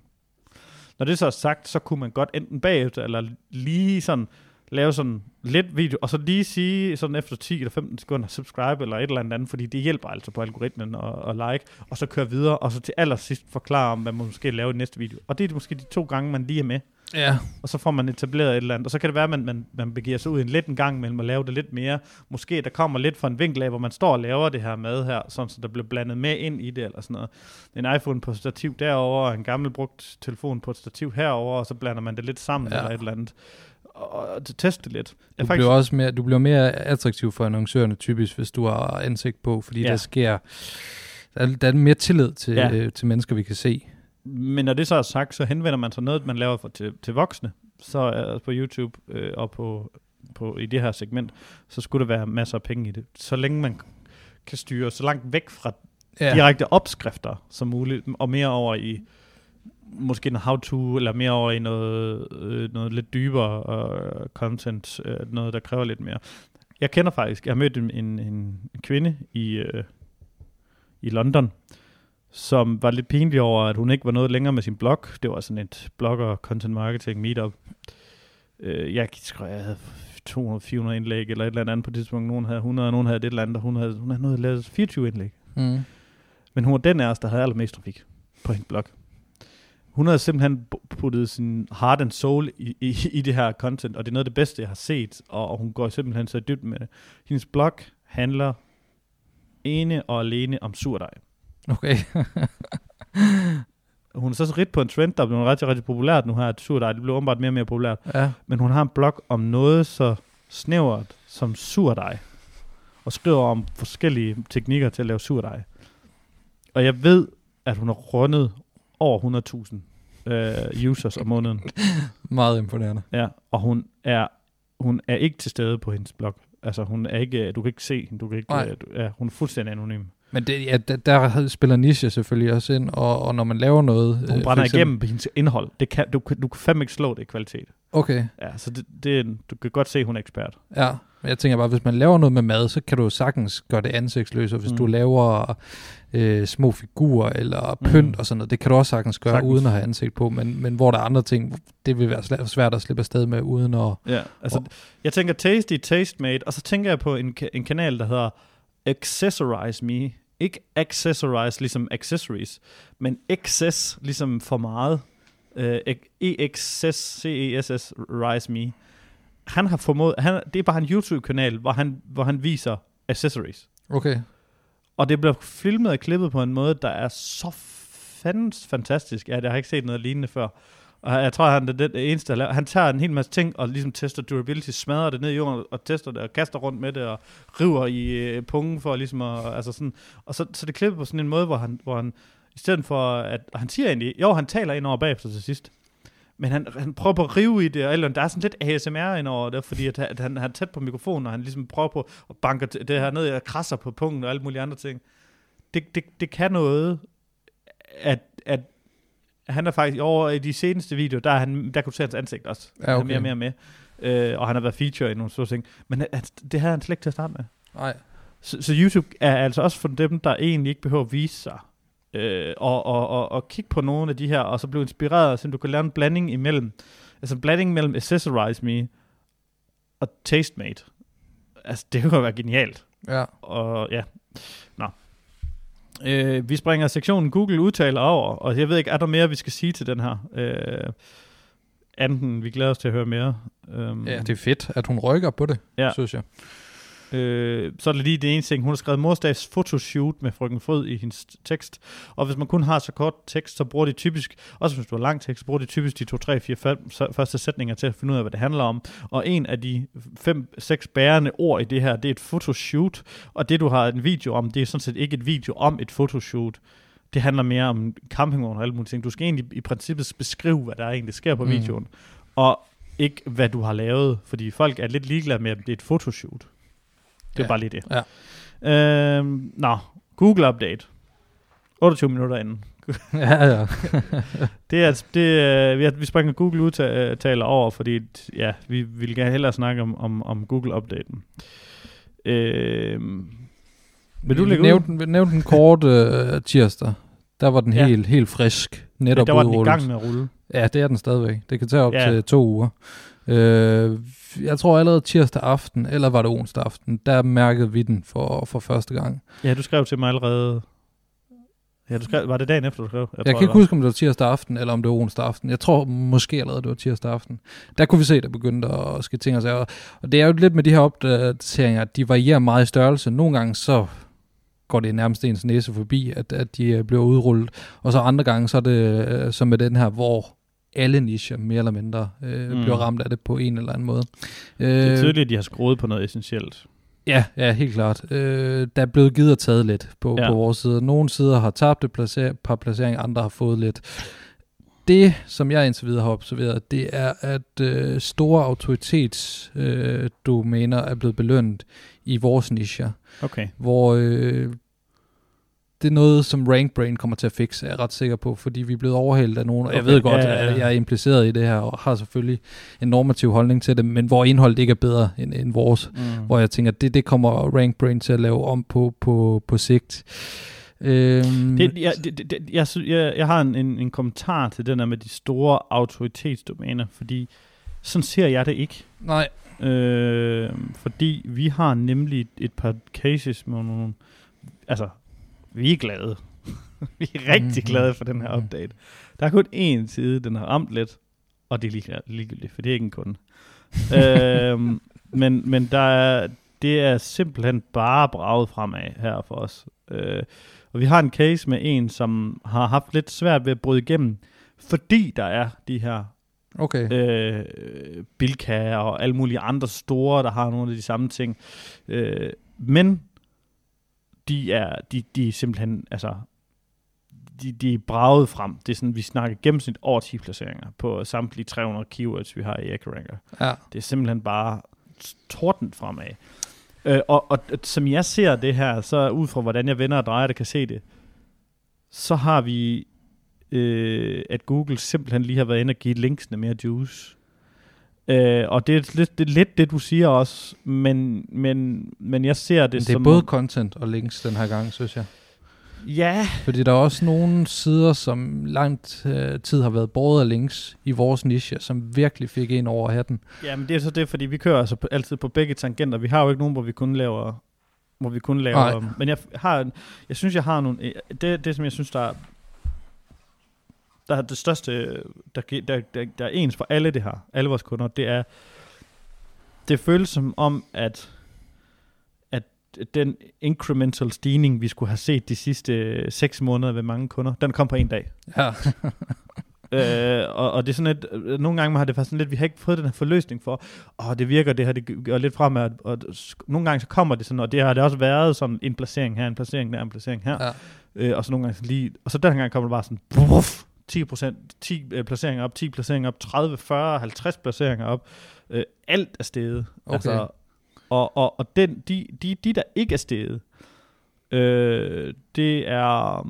Når det så er sagt, så kunne man godt enten bagefter, eller lige sådan lave sådan lidt video, og så lige sige sådan efter 10 eller 15 sekunder, subscribe eller et eller andet, fordi det hjælper altså på algoritmen og, og like, og så køre videre, og så til allersidst forklare om, hvad man måske laver i næste video. Og det er måske de to gange, man lige er med, Ja, og så får man etableret et eller andet, og så kan det være, at man, man, man begiver sig ud en lidt en gang mellem at lave det lidt mere. Måske der kommer lidt fra en vinkel af, hvor man står og laver det her mad her, sådan så der bliver blandet med ind i det, eller sådan noget. En iPhone på stativ derover, en gammel brugt telefon på et stativ herover, og så blander man det lidt sammen, ja. eller et eller andet. Og, og teste det lidt. Jeg du faktisk, bliver også mere, du bliver mere attraktiv for annoncørerne typisk, hvis du har ansigt på, fordi Ja. der sker, der, er- der er mere tillid til, Ja. øh, til mennesker, vi kan se. Men når det så er sagt, så henvender man sig noget, man laver for, til, til voksne, så er på YouTube øh, og på, på, i det her segment, så skulle der være masser af penge i det. Så længe man kan styre så langt væk fra ja. direkte opskrifter som muligt, og mere over i måske en how-to, eller mere over i noget, øh, noget lidt dybere øh, content, øh, noget, der kræver lidt mere. Jeg kender faktisk, jeg har mødt en, en, en kvinde i, øh, i London, som var lidt pinlig over, at hun ikke var noget længere med sin blog. Det var sådan et blogger content marketing meetup. Øh, jeg tror, jeg havde 200-400 indlæg eller et eller andet på det tidspunkt. Nogen havde 100, og nogen havde et eller andet, og hun havde, hun havde noget lavet 24 indlæg. Mm. Men hun var den af os, der havde allermest trafik på hendes blog. Hun havde simpelthen puttet sin heart and soul i, i, i det her content, og det er noget af det bedste, jeg har set, og, og hun går simpelthen så dybt med det. Hendes blog handler ene og alene om surdej. Okay. *laughs* hun er så ridt på en trend, der er blevet rigtig, rigtig populært nu her, at surdej, det bliver åbenbart mere og mere populært. ja. Men hun har en blog om noget så snævert som surdej, og skriver om forskellige teknikker til at lave surdej. Og jeg ved, at hun har rundet over 100.000 øh, users om måneden. *laughs* Meget imponerende. Ja, og hun er, hun er ikke til stede på hendes blog. Altså, hun er ikke, du kan ikke se hende, du kan ikke, Nej. øh, du, ja, hun er fuldstændig anonym. Men det, ja, der, der spiller niche selvfølgelig også ind, og, og når man laver noget... Hun øh, brænder eksempel- igennem på hendes indhold. Det kan, du, du kan fandme ikke slå det i kvalitet. Okay, Ja, så det, det, du kan godt se, hun er ekspert. ja. Men jeg tænker bare, hvis man laver noget med mad, så kan du sagtens gøre det ansigtsløst, og hvis Mm. mm. du laver øh, små figurer eller pynt Mm. og sådan noget, det kan du også sagtens gøre Sagtens. uden at have ansigt på, men, men hvor der er andre ting, det vil være svært at slippe afsted med uden at... Ja, altså, Og- jeg tænker Tasty, Tastemade, og så tænker jeg på en, en kanal, der hedder Accessorize Me. Ikke accessorize ligesom accessories, men excess ligesom for meget. Uh, E-X-S-C-E-S-S, Rise Me. Han har formået, han, det er bare en YouTube-kanal, hvor han, hvor han viser accessories. Okay, Og det bliver filmet og klippet på en måde, der er så fandens fantastisk. Ja, jeg har ikke set noget lignende før. Og jeg tror, han er den eneste, der laver. Han tager en hel masse ting og ligesom tester durability, smadrer det ned i jorden og tester det og kaster rundt med det og river i øh, pungen for ligesom at, altså sådan. Og så, så det klippet på sådan en måde, hvor han, hvor han i stedet for at, og han siger egentlig, jo, han taler ind over bagefter til sidst. Men han, han prøver på at rive i det, eller der er sådan lidt ASMR ind over det, fordi at, at han, han er tæt på mikrofonen, og han ligesom prøver på at banke det her ned og krasser på pungen og alle mulige andre ting. Det, det, det kan noget, at, at han er faktisk over i de seneste videoer, der, er han, der kunne du se hans ansigt også. Ja, Han er okay. mere og mere med. Øh, og han har været feature i nogle store ting. Men han, det havde han slet ikke til at starte med. nej. Så, så YouTube er altså også for dem, der egentlig ikke behøver at vise sig. Øh, og, og, og, og kigge på nogle af de her, og så blive inspireret, så du kan lave en blanding imellem, altså en blanding mellem Accessorize Me og Tastemade. Altså, det kunne være genialt. Ja, Og ja, nå. Øh, vi springer sektionen Google udtaler over, og jeg ved ikke, er der mere, vi skal sige til den her? Øh, anden, vi glæder os til at høre mere. Um, ja, det er fedt, at hun rykker på det, ja. synes jeg. Øh, så er det lige det ene ting. Hun har skrevet morsdags fotoshoot med frøken Frød i hendes tekst. Og hvis man kun har så kort tekst, så bruger de typisk, også hvis du har lang tekst, så bruger de typisk de 2, 3, 4, 5 så- første sætninger til at finde ud af, hvad det handler om. Og en af de 5-6 bærende ord i det her, det er et fotoshoot. Og det du har en video om, det er sådan set ikke et video om et fotoshoot. Det handler mere om campingvogn og alle mulige ting. Du skal egentlig i princippet beskrive, hvad der egentlig sker på Mm. videoen. Og ikke, hvad du har lavet. Fordi folk er lidt ligeglade med, at det er et fotoshoot. Det er Ja. bare lige det. Ja. Øhm, nå, Google Update. 28 minutter inden. *laughs* ja, ja. *laughs* Det er, det, er, vi, vi springer Google udtaler over, fordi ja, vi vil gerne hellere snakke om, om, om Google Updaten. Øhm, vil du lægge ud? nævnte, nævnte den kort øh, tirsdag. Der var den Ja. helt, helt frisk. Ja, Netop der var den i gang med at rulle. Ja, det er den stadigvæk. Det kan tage op Ja. ja. til to uger. Øh, jeg tror allerede tirsdag aften, eller var det onsdag aften, der mærkede vi den for, for første gang. Ja, du skrev til mig allerede. Ja, du skrev, var det dagen efter, du skrev? Jeg, tror, jeg kan det ikke huske, om det var tirsdag aften, eller om det var onsdag aften. Jeg tror måske allerede, det var tirsdag aften. Der kunne vi se, at der begyndte at ske ting og sager. Og det er jo lidt med de her opdateringer, at de varierer meget i størrelse. Nogle gange så går det nærmest ens næse forbi, at, at de bliver udrullet. Og så andre gange, så er det øh, som med den her, hvor alle nicher mere eller mindre øh, Mm. bliver ramt af det på en eller anden måde. Det er Øh, tydeligt, at de har skruet på noget essentielt. Ja, ja, helt klart. Øh, der er blevet givet og taget lidt på, Ja. på vores side. Nogle sider har tabt et placer- par placeringer, andre har fået lidt. Det, som jeg indtil videre har observeret, det er, at øh, store autoritetsdomæner øh, domæner er blevet belønnet i vores nicher, Okay. hvor øh, det er noget, som RankBrain kommer til at fikse, er jeg ret sikker på, fordi vi er blevet overhældt af nogen, og jeg Okay, ved godt, ja, ja, ja. at jeg er impliceret i det her, og har selvfølgelig en normativ holdning til det, men hvor indholdet ikke er bedre end, end vores Mm. hvor jeg tænker, det, det kommer RankBrain til at lave om på, på, på sigt. Øhm, Det, jeg, det, det, jeg, jeg, jeg har en, en, en kommentar til den der med de store autoritetsdomæner, fordi sådan ser jeg det ikke. nej, Øh, fordi vi har nemlig et, et par cases med nogle... Altså, vi er glade. *laughs* vi er rigtig Mhm. glade for den her update. Der er kun én side, den har ramt lidt, og det er lige, ligegyldigt, for det er ikke en kunde. *laughs* øh, men, men der er, det er simpelthen bare braget fremad her for os. Øh, og vi har en case med en, som har haft lidt svært ved at bryde igennem, fordi der er de her okay. øh, Bilka og alle mulige andre store, der har nogle af de samme ting. Øh, men de er, de, de er simpelthen, altså, de, de er braget frem. Det er sådan, vi snakker gennemsnit over 10 placeringer på samtlige 300 keywords, vi har i EcoRanker. Ja. Det er simpelthen bare torden fremad. Øh, og, og som jeg ser det her, så ud fra hvordan jeg vender og drejer det, kan se det, så har vi, øh, at Google simpelthen lige har været inde og give linksene mere juice. Øh, og det er, lidt, det er lidt det, du siger også, men, men, men jeg ser det, Men det er som... både content og links den her gang, synes jeg. Ja, Fordi der er også nogle sider, som langt øh, tid har været båret af links i vores niche, som virkelig fik en over hatten. ja, men det er så det, fordi vi kører altså på, altid på begge tangenter. Vi har jo ikke nogen, hvor vi kun laver... Hvor vi kun laver... Nej. Men jeg har, jeg synes, jeg har nogle... øh, Det, det som jeg synes, der er, der er det største, der, der, der, der er ens for alle det her, alle vores kunder, det er, det føles som om, at, at den incremental stigning, vi skulle have set de sidste 6 måneder ved mange kunder, den kom på en dag. Ja. *laughs* Øh, og, og det er sådan lidt, øh, nogle gange har det faktisk sådan lidt, vi har ikke fået den her forløsning for, og det virker, det her, det gør lidt fremad, og, nogle gange så kommer det sådan, og det har det også været sådan en placering her, en placering der, en placering her, ja. øh, og så nogle gange sådan lige, og så den gang kommer det bare sådan, buff, 10 10 øh, placeringer op, 10 placeringer op, 30, 40, 50 placeringer op, øh, alt er steget. Okay. og, og, og den, de, de, de, der ikke er steget, øh, det er,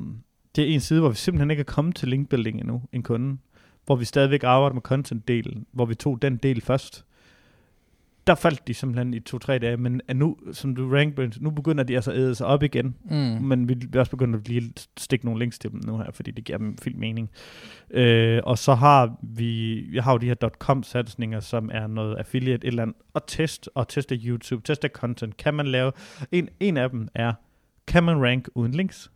det er en side, hvor vi simpelthen ikke er kommet til linkbuilding endnu, en kunde, hvor vi stadigvæk arbejder med content-delen, hvor vi tog den del først. Der faldt de simpelthen i to-tre dage, men nu, som du ranked, nu begynder de altså at æde sig op igen, Mm. men vi er også begyndt at lige stikke nogle links til dem nu her, fordi det giver dem fint mening. Øh, og så har vi, jeg har jo de her .com-satsninger, som er noget affiliate et eller andet, og test, og teste YouTube, teste content. Kan man lave, en, en af dem er, kan man rank uden links?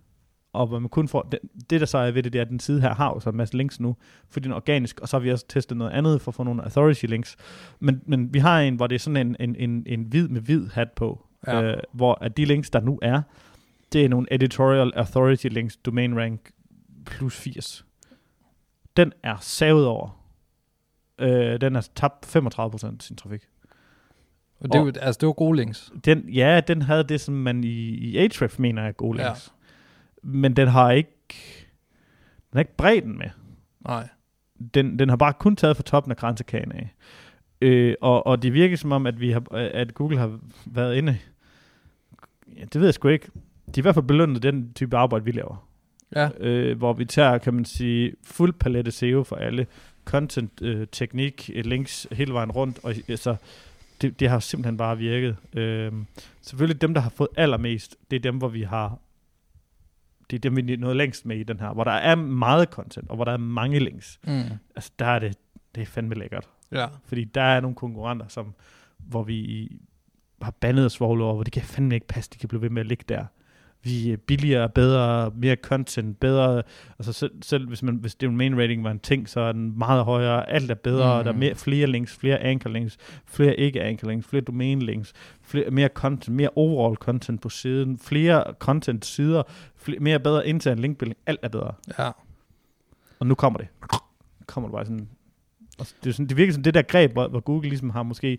Og hvor man kun får, det, det der så er ved det, det er, at den side her har jo så en masse links nu, fordi den er organisk, og så har vi også testet noget andet for at få nogle authority links. Men, men vi har en, hvor det er sådan en, en, en, en hvid med hvid hat på, Ja. øh, hvor at de links, der nu er, det er nogle editorial authority links, domain rank plus 80. Den er savet over. Øh, den er tabt 35% af sin trafik. Og det, er jo- altså, det var gode links. Den, ja, den havde det, som man i, i Ahrefs mener er gode links. Ja. Men den har ikke den har ikke bredden med. Nej. Den, den har bare kun taget fra toppen af grænsekagen af. Øh, og, og det virker som om, at, vi har, at Google har været inde. Ja, det ved jeg sgu ikke. De har i hvert fald belønnet den type arbejde, vi laver. Ja. øh, hvor vi tager, kan man sige, fuld palette SEO for alle. Content, øh, teknik, øh, links hele vejen rundt, og altså, det, det har simpelthen bare virket. Øh, selvfølgelig dem, der har fået allermest, det er dem, hvor vi har det er dem, vi er nået længst med i den her, hvor der er meget content, og hvor der er mange links. Mm. Altså, der er det, det er fandme lækkert. Ja. Fordi der er nogle konkurrenter, som, hvor vi har bandet os over, hvor det kan fandme ikke passe, de kan blive ved med at ligge der. Vi er billigere, bedre, mere content, bedre. Altså selv, selv hvis, man, hvis det main rating var en ting, så er den meget højere. Alt er bedre. Mm. Mm. Der er mere, flere links, flere anchor links, flere ikke anchor links, flere domain links, flere, mere content, mere overall content på siden, flere content sider, flere, mere bedre intern linkbuilding. Alt er bedre. Ja. Og nu kommer det. Nu kommer det bare sådan. Og det, er sådan, det virker som det der greb, hvor, hvor Google ligesom har måske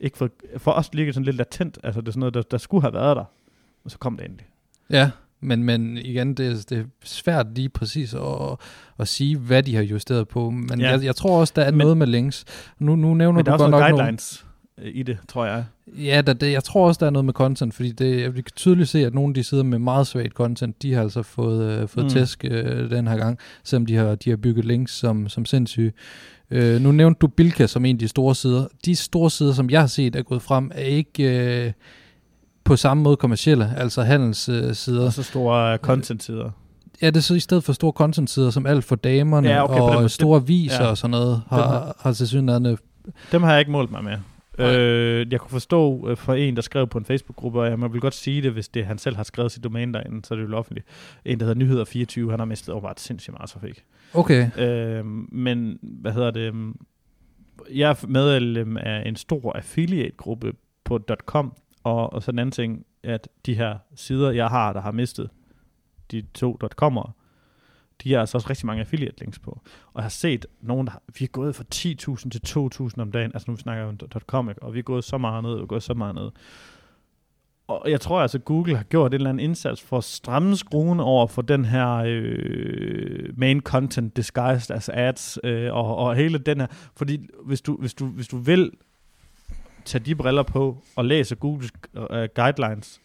ikke for, for os ligger sådan lidt latent. Altså det er sådan noget, der, der skulle have været der. Og så kom det endelig. Ja, men, men igen, det, det er svært lige præcis at, at sige, hvad de har justeret på. Men Ja. jeg, jeg tror også, der er Men- noget med links. Nu, nu nævner Men der du er også nogle, guidelines øh, i det, tror jeg. Ja, der, det, jeg tror også, der er noget med content, fordi det, jeg kan tydeligt se, at nogle af de sider med meget svagt content, de har altså fået, øh, fået mm. tæsk øh, den her gang, selvom de har, de har bygget links som, som sindssyge. Øh, nu nævnte du Bilka som en af de store sider. De store sider, som jeg har set er gået frem, er ikke... Øh, på samme måde kommercielle, altså handelssider. Og så store content-sider. Ja, det er så i stedet for store content-sider, som alt for damerne Ja, okay, og store viser ja. og sådan noget, har- har, har til synligheden Dem har jeg ikke målt mig med. Nej. Øh, jeg kunne forstå øh, fra en, der skrev på en Facebook-gruppe, og jeg må vil godt sige det, hvis det han selv har skrevet sit domæne derinde, så er det jo offentligt. En, der hedder Nyheder24, han har mistet åbenbart sindssygt meget trafik. Okay, Øh, men, hvad hedder det? øhm, Jeg er medlem af en stor affiliate-gruppe på .com, og, og så en anden ting, at de her sider, jeg har, der har mistet de to .com'er, de har altså også rigtig mange affiliate links på. Og jeg har set nogen, der har, vi er gået fra 10.000 til 2.000 om dagen, altså nu snakker om .com, ikke? og vi er gået så meget ned, og gået så meget ned. Og jeg tror altså, Google har gjort en eller anden indsats for at stramme skruen over for den her øh, main content disguised as ads, øh, og, og hele den her, fordi hvis du, hvis du, hvis du vil tage de briller på og læse Googles øh, guidelines,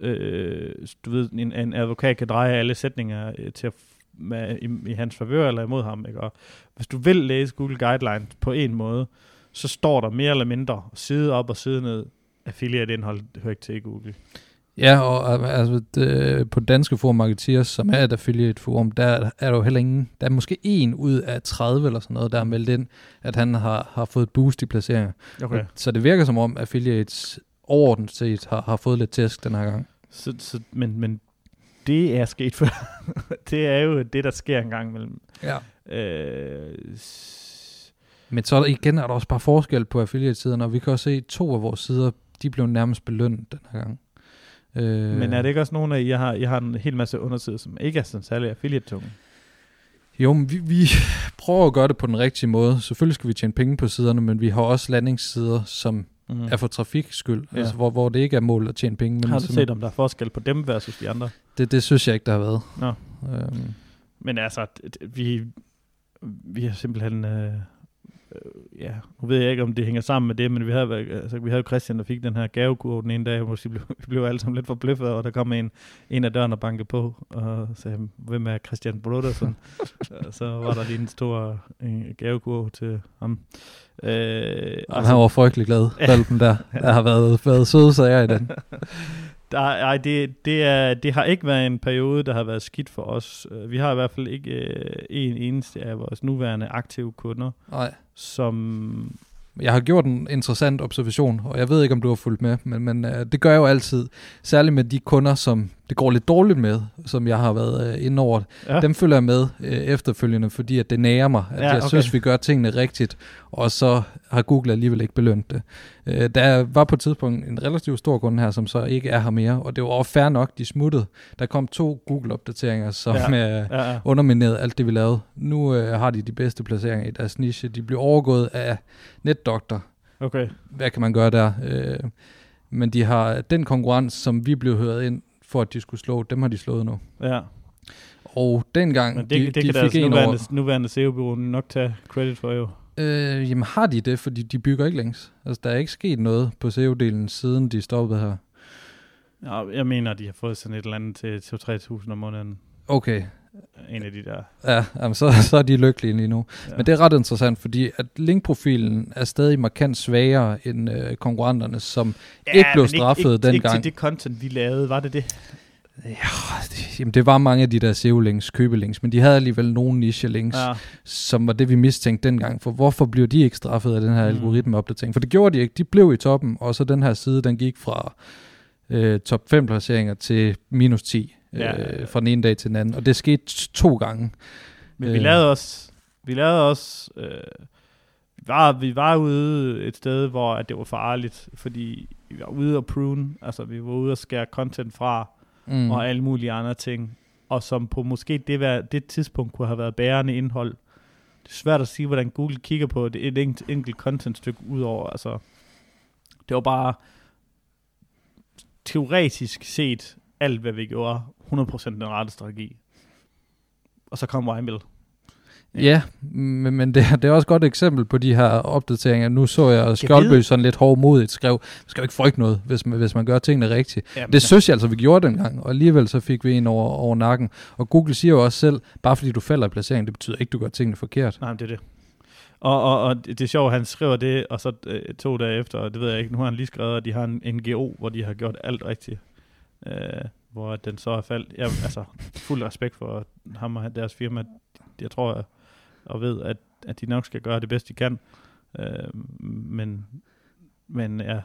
øh, du ved, en, en advokat kan dreje alle sætninger øh, til at med, i, i hans favør eller imod ham, ikke? og hvis du vil læse Google Guidelines på en måde, så står der mere eller mindre side op og side ned, affiliate-indhold hører ikke til i Google. Ja, og altså, det, på Danske Forum Marketeers, som er et affiliate forum, der er der jo heller ingen, der er måske en ud af 30 eller sådan noget, der har meldt ind, at han har, har fået et boost i placeringer. Okay. Så det virker som om affiliates overordnet set har, har fået lidt tæsk den her gang. Så, så, men, men det er sket før. *laughs* det er jo det, der sker en gang imellem. Ja. Øh, Men så er igen er der også bare forskel på affiliate-siderne, og vi kan også se, at to af vores sider, de blev nærmest belønnet den her gang. Øh, men er det ikke også nogen af jer, jeg har, jeg har en hel masse undersider, som ikke er sådan særlig affiliate-tunge? Jo, men vi, vi prøver at gøre det på den rigtige måde. Selvfølgelig skal vi tjene penge på siderne, men vi har også landingssider, som Mm. er for trafiks skyld, Ja. altså, hvor, hvor det ikke er mål at tjene penge. Men Har du som- set, om der er forskel på dem versus de andre? det, det synes jeg ikke, der har været. Nå. Øhm, Men altså, vi, vi har simpelthen... Øh, øh, ja, nu ved jeg ikke, om det hænger sammen med det, men vi havde, altså, vi havde Christian, der fik den her gavekurve den ene dag, hvor vi blev, vi blev alle sammen lidt forbløffet, og der kom en, en af dørene og bankede på, og sagde, hvem er Christian Brodersen? Og *laughs* så var der lige en stor øh, gavekurve til ham. Øh, og han var frygtelig glad, *laughs* valpen der. Der har været, været søde sager i den. *laughs* Der, ej, det, det, er, det har ikke været en periode, der har været skidt for os. Øh, Vi har i hvert fald ikke øh, en eneste af vores nuværende aktive kunder, Nej. som... Jeg har gjort en interessant observation, og jeg ved ikke, om du har fulgt med, men, men uh, det gør jeg jo altid. Særligt med de kunder, som det går lidt dårligt med, som jeg har været uh, inde over. Ja, Dem følger jeg med uh, efterfølgende, fordi at det nærer mig, at Ja, jeg okay. synes, vi gør tingene rigtigt, og så har Google alligevel ikke belønt det. Uh, der var på et tidspunkt en relativt stor kunde her, som så ikke er her mere, og det var også fair nok, de smuttede. Der kom to Google-opdateringer, som Ja. uh, ja, ja. undermineret alt det, vi lavede. Nu øh, har de de bedste placeringer i deres niche. De bliver overgået af NetDoctor. Okay. Hvad kan man gøre der? Øh, men de har den konkurrence, som vi blev hørt ind for, at de skulle slå, dem har de slået nu. Ja. Og dengang Men det, de, det de kan fik deres en nuværende, over... nuværende SEO-bureau nok tage credit for jo. Øh, jamen har de det, fordi de bygger ikke længs. Altså der er ikke sket noget på SEO-delen, siden de stoppede her. Ja, jeg mener, de har fået sådan et eller andet til 2-3.000 om måneden. Okay, En af de der. ja, jamen, så, så er de lykkelige lige nu. Ja. Men det er ret interessant, fordi at linkprofilen er stadig markant svagere end øh, konkurrenterne, som ikke blev straffet ikke, ikke, ikke til det content, vi lavede, var det det? Ja, det, jamen det var mange af de der SEO-links, købelinks, men de havde alligevel nogle niche-links, ja. Ja. som var det, vi mistænkte dengang. For hvorfor blev de ikke straffet af den her Mm. algoritmeopdatering? For det gjorde de ikke. De blev i toppen, og så den her side, den gik fra øh, top 5 placeringer til minus 10 øh, Ja, ja. fra den ene dag til den anden. Og det skete to gange. Men vi Øh. lavede også, vi lavede også, øh, vi, var, vi var ude et sted, hvor at det var farligt, fordi vi var ude at prune, altså vi var ude at skære content fra, mm. og alle mulige andre ting, og som på måske det, vær, det tidspunkt kunne have været bærende indhold. Det er svært at sige, hvordan Google kigger på det, et enkelt, enkelt content-stykke udover, altså det var bare teoretisk set alt, hvad vi gjorde, 100% den rette strategi. Og så kom Weinbill. Ja, men, men det, det er også et godt eksempel på de her opdateringer. Nu så jeg Skjoldbø sådan lidt hårdmodigt skrev, man skal jo ikke frygte noget, hvis man, hvis man gør tingene rigtigt. Jamen, Det synes jeg altså, vi gjorde dengang, og alligevel så fik vi en over, over nakken. Og Google siger jo også selv, bare fordi du falder i placeringen, det betyder ikke, du gør tingene forkert. Nej, men det er det. Og, og, og det er sjovt, han skriver det, og så øh, to dage efter, og det ved jeg ikke, nu har han lige skrevet, at de har en NGO, hvor de har gjort alt rigtigt. Øh, hvor den så er faldt. Jeg, altså, fuld respekt for ham og deres firma. Jeg tror og ved, at, at de nok skal gøre det bedst, de kan. Øh, men, men ja,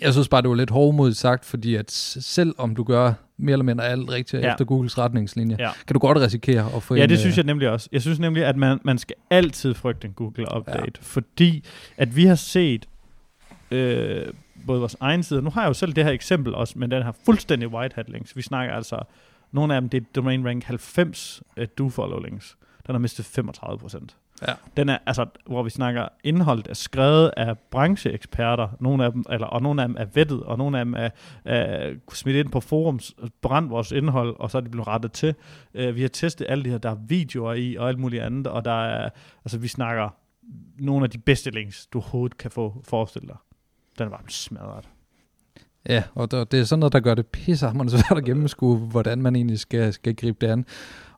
Jeg synes bare, det var lidt hårdmodigt sagt, fordi at selv om du gør mere eller mindre alt rigtigt Ja. efter Googles retningslinjer, Ja. kan du godt risikere at få Ja, en, det øh, synes jeg nemlig også. Jeg synes nemlig, at man, man skal altid frygte en Google-update, ja. fordi at vi har set øh, både vores egen side, nu har jeg jo selv det her eksempel også, men den har fuldstændig white hat links. Vi snakker altså, nogle af dem, det er domain rank 90 uh, do-follow links. Den har mistet 35 procent. Ja. Den er, altså, hvor vi snakker, indholdet er skrevet af brancheeksperter, nogle af dem, eller, og nogle af dem er vettet, og nogle af dem er, er smidt ind på forums, brændt vores indhold, og så er de blevet rettet til. Uh, vi har testet alle de her, der er videoer i, og alt muligt andet, og der er, altså vi snakker nogle af de bedste links, du overhovedet kan få forestillet dig. Den var smadret. Ja, og det er sådan noget, der gør det pissehammerende svært at gennemskue, hvordan man egentlig skal, skal gribe det an.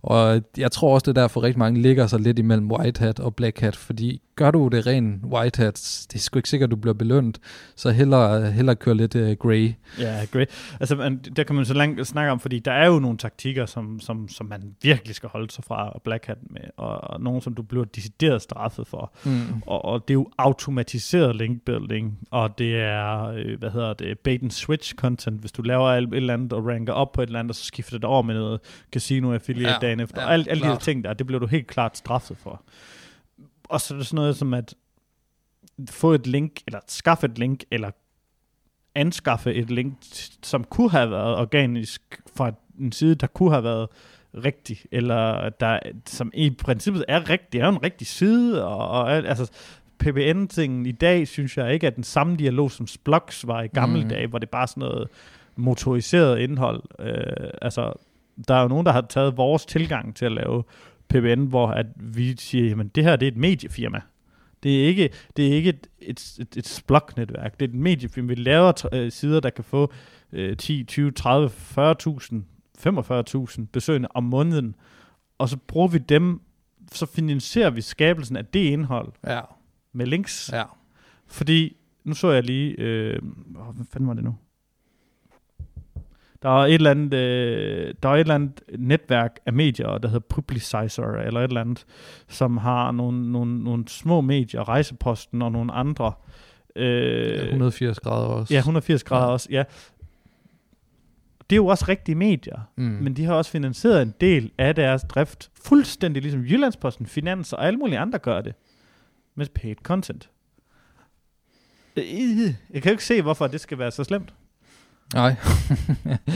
Og jeg tror også, det er derfor rigtig mange ligger sig lidt imellem white hat og black hat, fordi gør du det ren white hat, det er sgu ikke sikkert, du bliver belønnet, så hellere, hellere køre lidt uh, grey. Ja, great. Altså, man, der kan man så langt snakke om, fordi der er jo nogle taktikker, som, som, som man virkelig skal holde sig fra og Black Hat med, og, og nogle, som du bliver decideret straffet for. Mm. Og, og det er jo automatiseret linkbuilding, og det er, øh, hvad hedder det, bait and switch content. Hvis du laver et, et eller andet og ranker op på et eller andet, og så skifter det over med noget casino affiliate ja, dagen efter. ja, Ja, alle, alle de her ting der, det bliver du helt klart straffet for. Og så er det sådan noget som at få et link, eller skaffe et link, eller anskaffe et link, som kunne have været organisk fra en side, der kunne have været rigtig, eller der, som i princippet er rigtig, er jo en rigtig side, og, og alt- altså PBN-tingen i dag, synes jeg ikke er den samme dialog, som Splox var i gamle Mm. dage, hvor det bare sådan noget motoriseret indhold. Øh, altså, der er jo nogen, der har taget vores tilgang til at lave PBN, hvor at vi siger, jamen det her det er et mediefirma. Det er ikke, det er ikke et, et, et, et splok-netværk. Det er et mediefirma. Vi laver øh, sider, der kan få øh, 10, 20, 30, 40.000, 45.000 besøgende om måneden. Og så bruger vi dem, så finansierer vi skabelsen af det indhold Ja, med links. ja. Fordi, nu så jeg lige, øh, hvad fanden var det nu? Der er et eller andet, øh, der er et eller andet netværk af medier, der hedder Publicizer, eller et eller andet, som har nogle, nogle, nogle små medier, Rejseposten og nogle andre. Øh, 180 grader også. ja, 180 grader Ja. også, ja. Det er jo også rigtige medier, mm. mm. men de har også finansieret en del af deres drift, fuldstændig ligesom Jyllandsposten, Finans og alle mulige andre gør det, med paid content. Øh, Jeg kan jo ikke se, hvorfor det skal være så slemt. Nej.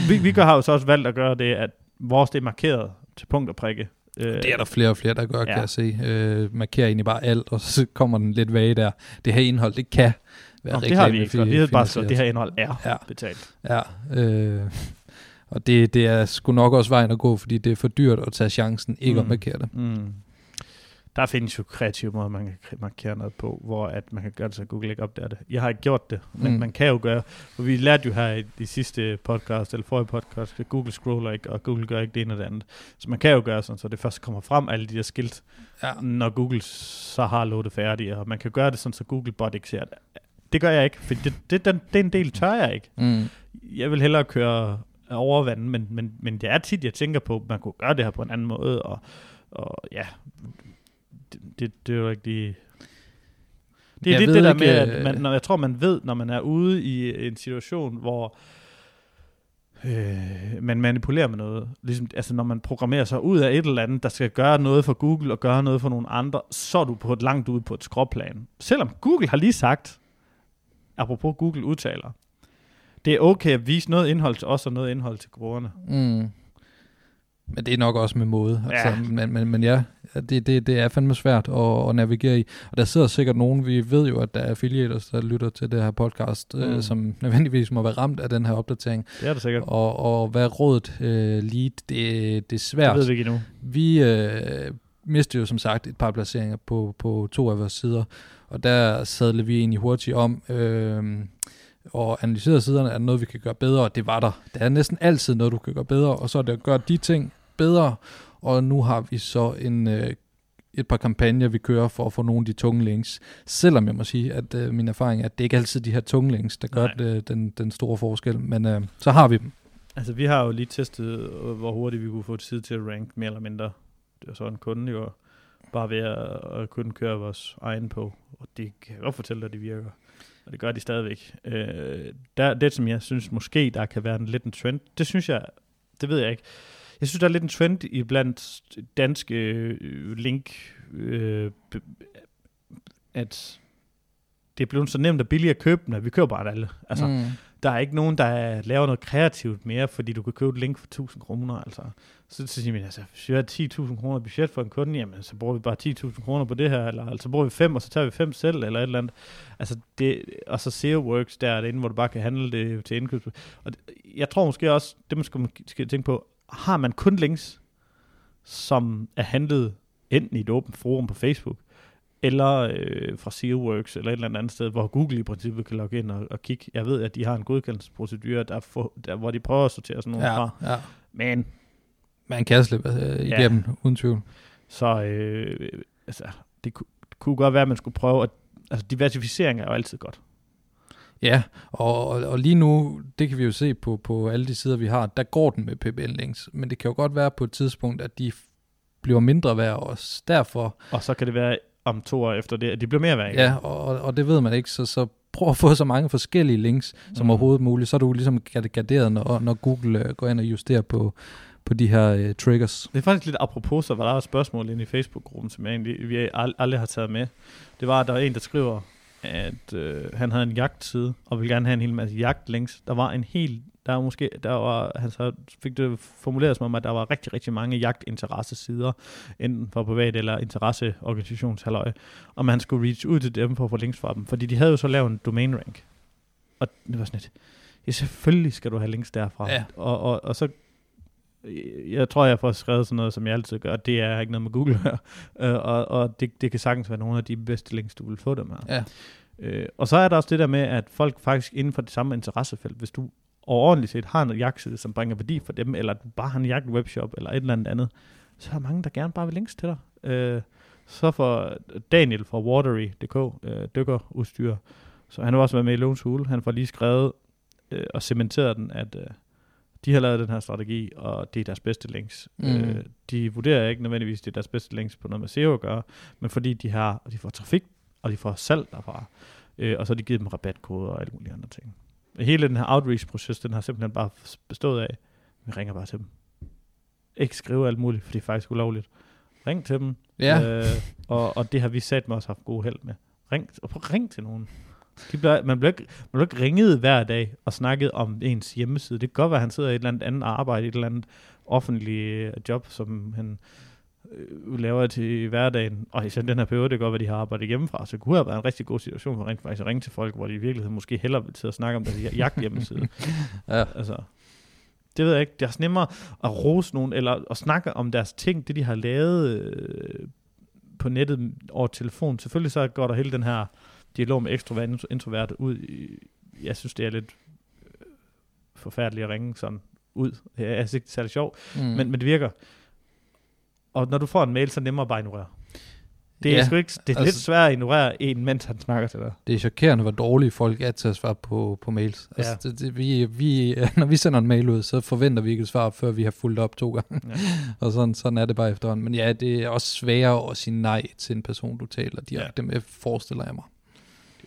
Vi, vi har jo så også valgt at gøre det, at vores det er markeret til punkt og prikke. Øh, Det er der flere og flere, der gør, ja. kan jeg se. Øh, markerer egentlig bare alt, og så kommer den lidt vage der. Det her indhold, det kan være Nå, det har vi ikke. Vi har bare at det her indhold er Ja. betalt. Ja, øh, og det, det er sgu nok også vejen at gå, fordi det er for dyrt at tage chancen ikke mm. at markere det. Mm. Der findes jo kreative måder, man kan markere noget på, hvor at man kan gøre det, så Google ikke opdager det. Jeg har ikke gjort det, men Mm. man kan jo gøre. For vi lærte jo her i de sidste podcast, eller forrige podcast, at Google scroller ikke, og Google gør ikke det ene og det andet. Så man kan jo gøre sådan, så det først kommer frem, alle de der skilt, Ja. når Google så har loadet færdigt, og man kan gøre det sådan, så Google bot ikke ser det. Det gør jeg ikke, for det, det, den, den del tør jeg ikke. Mm. Jeg vil hellere køre over vand, men, men, men det er tit, jeg tænker på, at man kunne gøre det her på en anden måde, og, og ja, det, det, det er jo ikke lige... Det er Jeg lidt det der ikke, med, øh, at man, når jeg tror, man ved, når man er ude i en situation, hvor øh, man manipulerer med noget. Ligesom, altså når man programmerer sig ud af et eller andet, der skal gøre noget for Google og gøre noget for nogle andre, så er du på et langt ude på et skråplan. Selvom Google har lige sagt, apropos Google udtaler, det er okay at vise noget indhold til os og noget indhold til brugerne. Mm. Men det er nok også med måde. Ja. Altså, men, men, men ja, det, det, det er fandme svært at, at navigere i. Og der sidder sikkert nogen, vi ved jo, at der er affiliators, der lytter til det her podcast, mm. øh, Mm. som *laughs* nødvendigvis må være ramt af den her opdatering. Det er det sikkert. Og, og hvad rådet øh, lead? Det, det er svært. Det ved vi ikke endnu. Vi øh, mistede jo som sagt et par placeringer på, på to af vores sider, og der sadlede vi egentlig hurtigt om øh, og analyserede siderne, er der noget, vi kan gøre bedre, og det var der. Der er næsten altid noget, du kan gøre bedre, og så er det at gøre de ting bedre, og nu har vi så en, øh, et par kampagner, vi kører for at få nogle af de tunge links. Selvom jeg må sige, at øh, min erfaring er, at det ikke altid de her tunge links, der gør det, den, den store forskel. Men øh, så har vi dem. Altså, vi har jo lige testet, øh, hvor hurtigt vi kunne få tid til at rank, mere eller mindre. Det var så en kunde jo bare ved at, at kunne køre vores egen på. Og det kan jeg godt fortælle dig, at det virker. Og det gør de stadigvæk. Øh, der, det, som jeg synes måske, der kan være en lidt en trend, det synes jeg, det ved jeg ikke. Jeg synes, der er lidt en trend i blandt danske øh, link, øh, at det er blevet så nemt og billigt at købe dem, at vi køber bare alle. Altså, mm. der er ikke nogen, der laver noget kreativt mere, fordi du kan købe et link for 1000 kroner. Altså. Så, så siger man, altså, hvis vi har 10.000 kroner budget for en kunde, jamen, så bruger vi bare 10.000 kroner på det her, eller altså bruger vi fem, og så tager vi fem selv, eller et eller andet. Altså, det, og så SEO Works, der er det inde, hvor du bare kan handle det til indkøb. Og det, jeg tror måske også, det man skal, skal tænke på, har man kun links, som er handlet enten i et åbent forum på Facebook, eller øh, fra SEOworks, eller et eller andet sted, hvor Google i princippet kan logge ind og, og kigge. Jeg ved, at de har en godkendelsesprocedure, der, for, der, hvor de prøver at sortere sådan nogle Ja, fra. ja. Men, Man kan slippe øh, Ja. igennem, uden tvivl. så øh, altså, det, det kunne godt være, at man skulle prøve at, altså diversificering er jo altid godt. Ja, og, og, lige nu, det kan vi jo se på, på alle de sider, vi har, der går den med PBL-links. Men det kan jo godt være på et tidspunkt, at de bliver mindre værd også. Derfor, Og så kan det være om to år efter det, at de bliver mere værd. ja, og, og- det ved man ikke, så, så prøv at få så mange forskellige links som Mm. overhovedet muligt. Så er du ligesom gard- garderet, når, når Google øh, går ind og justerer på, på de her øh, triggers. Det er faktisk lidt apropos, så var der et spørgsmål inde i Facebook-gruppen, som jeg egentlig, vi ald- aldrig har taget med. Det var, at der var en, der skriver, at øh, han havde en jagtside, og ville gerne have en hel masse jagtlinks. Der var en hel, der var måske, der var, han så fik det formuleret som om, at der var rigtig, rigtig mange jagtinteressesider, enten for privat eller interesseorganisationshalløj, og man skulle reach ud til dem for at få links fra dem, fordi de havde jo så lavet en domain rank. Og det var sådan et, ja, selvfølgelig skal du have links derfra. Ja. Og, og, og så jeg tror, jeg får skrevet sådan noget, som jeg altid gør. Det er ikke noget med Google her. Øh, og og det, det kan sagtens være nogle af de bedste links, du vil få dem her. Ja. Øh, og så er der også det der med, at folk faktisk inden for det samme interessefelt, hvis du overordentligt set har en jagtside, som bringer værdi for dem, eller du bare har en jagt webshop, eller et eller andet andet, så er der mange, der gerne bare vil links til dig. Øh, så for Daniel fra Watery.dk, øh, dykkerudstyr, så han har også været med i Lones Hule, han får lige skrevet øh, og cementeret den, at øh, de har lavet den her strategi, og det er deres bedste links. Mm. Øh, de vurderer ikke nødvendigvis, det er deres bedste links på noget med SEO at gøre, men fordi de har, de får trafik, og de får salg derfra, øh, og så har de givet dem rabatkoder og alle mulige andre ting. Hele den her outreach-proces, den har simpelthen bare bestået af, vi ringer bare til dem. Ikke skrive alt muligt, for det er faktisk ulovligt. Ring til dem, Ja, øh, og, og det har vi sat med også haft god held med. Ring, og ring til nogen. De bliver, man, bliver ikke, man bliver ikke ringet hver dag og snakket om ens hjemmeside. Det kan godt være, at han sidder i et eller andet andet arbejde, i et eller andet offentligt øh, job, som han øh, laver til hverdagen. Og i den her periode, det kan godt være, at de har arbejdet hjemmefra. Så det kunne have været en rigtig god situation for rent faktisk at ringe til folk, hvor de i virkeligheden måske hellere vil sidde og snakke om deres jagt hjemmeside. *laughs* ja. Altså, det ved jeg ikke. Det er også nemmere at rose nogen, eller at snakke om deres ting, det de har lavet øh, på nettet over telefon. Selvfølgelig så går der hele den her dialog med ekstrovert og introvert ud. i- Jeg synes, det er lidt øh, forfærdeligt at ringe sådan ud. *laughs* Jeg synes ikke, er særlig sjovt, Mm. men, men det virker. Og når du får en mail, så er det nemmere bare at ignorere. Det er, Ja, ja, sgu ikke, det er altså, lidt svært at ignorere en, mens han snakker til dig. Det er chokerende, hvor dårlige folk er til at svare på, på mails. Altså, Ja. det, det, vi, vi, *laughs* når vi sender en mail ud, så forventer vi ikke et svar, før vi har fulgt op to gange. Ja. *laughs* Og sådan, sådan er det bare efterhånden. Men ja, det er også sværere at sige nej til en person, du taler direkte med, forestiller jeg mig.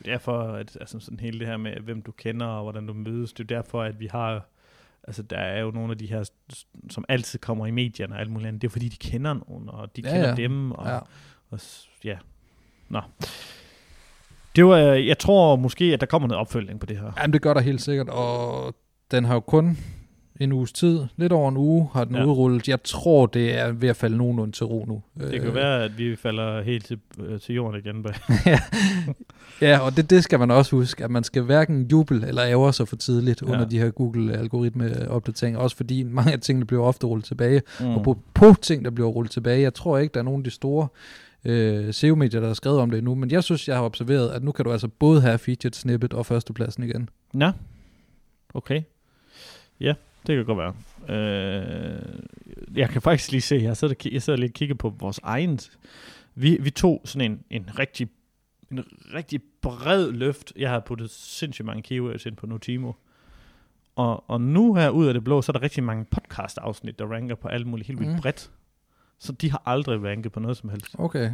Det er derfor, at altså sådan hele det her med, hvem du kender og hvordan du mødes, det er derfor, at vi har, altså der er jo nogle af de her, som altid kommer i medierne og alt muligt andet, det er fordi, de kender nogen, og de Ja, kender ja. dem, og, Ja. og ja. Nå. Det var, øh, jeg tror måske, at der kommer noget opfølgning på det her. Jamen, det gør der helt sikkert, og den har jo kun en uges tid, lidt over en uge har den ja. Ja. udrullet. Jeg tror, det er ved at falde nogenlunde til ro nu. Det Øh, kan være, at vi falder helt til, øh, til jorden igen. bag. *laughs* Ja, og det, det skal man også huske, at man skal hverken jubel eller ære sig for tidligt ja. Ja. under de her Google-algoritme-opdateringer, også fordi mange af tingene bliver ofte rullet tilbage. Mm. og på, på ting, der bliver rullet tilbage. Jeg tror ikke, der er nogen af de store øh, SEO-medier, der har skrevet om det endnu, men jeg synes, jeg har observeret, at nu kan du altså både have featured snippet og førstepladsen igen. Ja, okay. Ja, det kan godt være. Øh, jeg kan faktisk lige se, jeg sidder, jeg sidder lige og kigger på vores egen Vi, vi tog sådan en, en rigtig en rigtig bred løft. Jeg har puttet sindssygt mange keywords ind på Notimo. Og, og nu her ud af det blå, så er der rigtig mange podcast-afsnit, der ranker på alt muligt helt vildt Mm. bredt. Så de har aldrig ranket på noget som helst. Okay.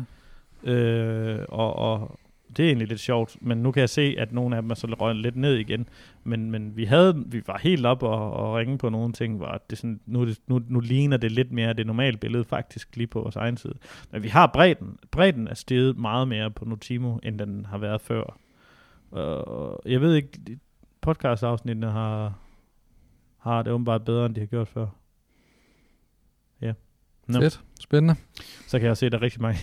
Øh, og, og det er egentlig lidt sjovt, men nu kan jeg se, at nogle af dem er så røget lidt ned igen. Men, men vi havde, vi var helt op og, og ringe på nogle ting, hvor det sådan, nu, nu, nu ligner det lidt mere det normale billede faktisk lige på vores egen side. Men vi har bredden. Bredden er steget meget mere på Notimo, end den har været før. Og jeg ved ikke, podcast-afsnittene har, har det åbenbart bedre, end de har gjort før. Ja. Nå. Fedt. Spændende. Så kan jeg se, at der er rigtig mange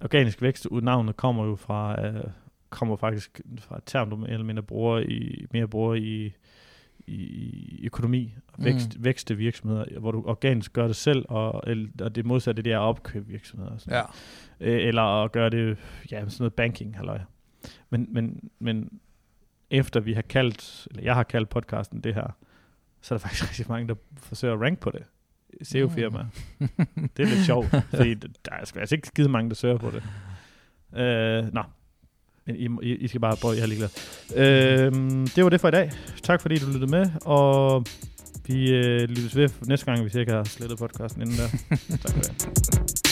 organisk vækst. ud- Navnet kommer jo fra, øh, kommer faktisk fra et term, du mere eller mindre bruger i, mere bruger i, i økonomi, vækst, mm. vækste virksomheder, hvor du organisk gør det selv, og, og det modsatte det er at opkøbe virksomheder. Sådan. Ja. Øh, eller at gøre det, ja, sådan noget banking, halløj. Men, men, men efter vi har kaldt, eller jeg har kaldt podcasten det her, så er der faktisk *laughs* rigtig mange, der forsøger at rank på det. SEO-firmaer. Det er lidt sjovt, *laughs* fordi der er sgu altså ikke skide mange, der søger på det. Øh, nå, men I, I, I skal bare prøve, jeg er ligeglad. Øh, det var det for i dag. Tak fordi du lyttede med, og vi øh, lyttes ved næste gang, hvis jeg ikke har slettet podcasten inden der. tak for det.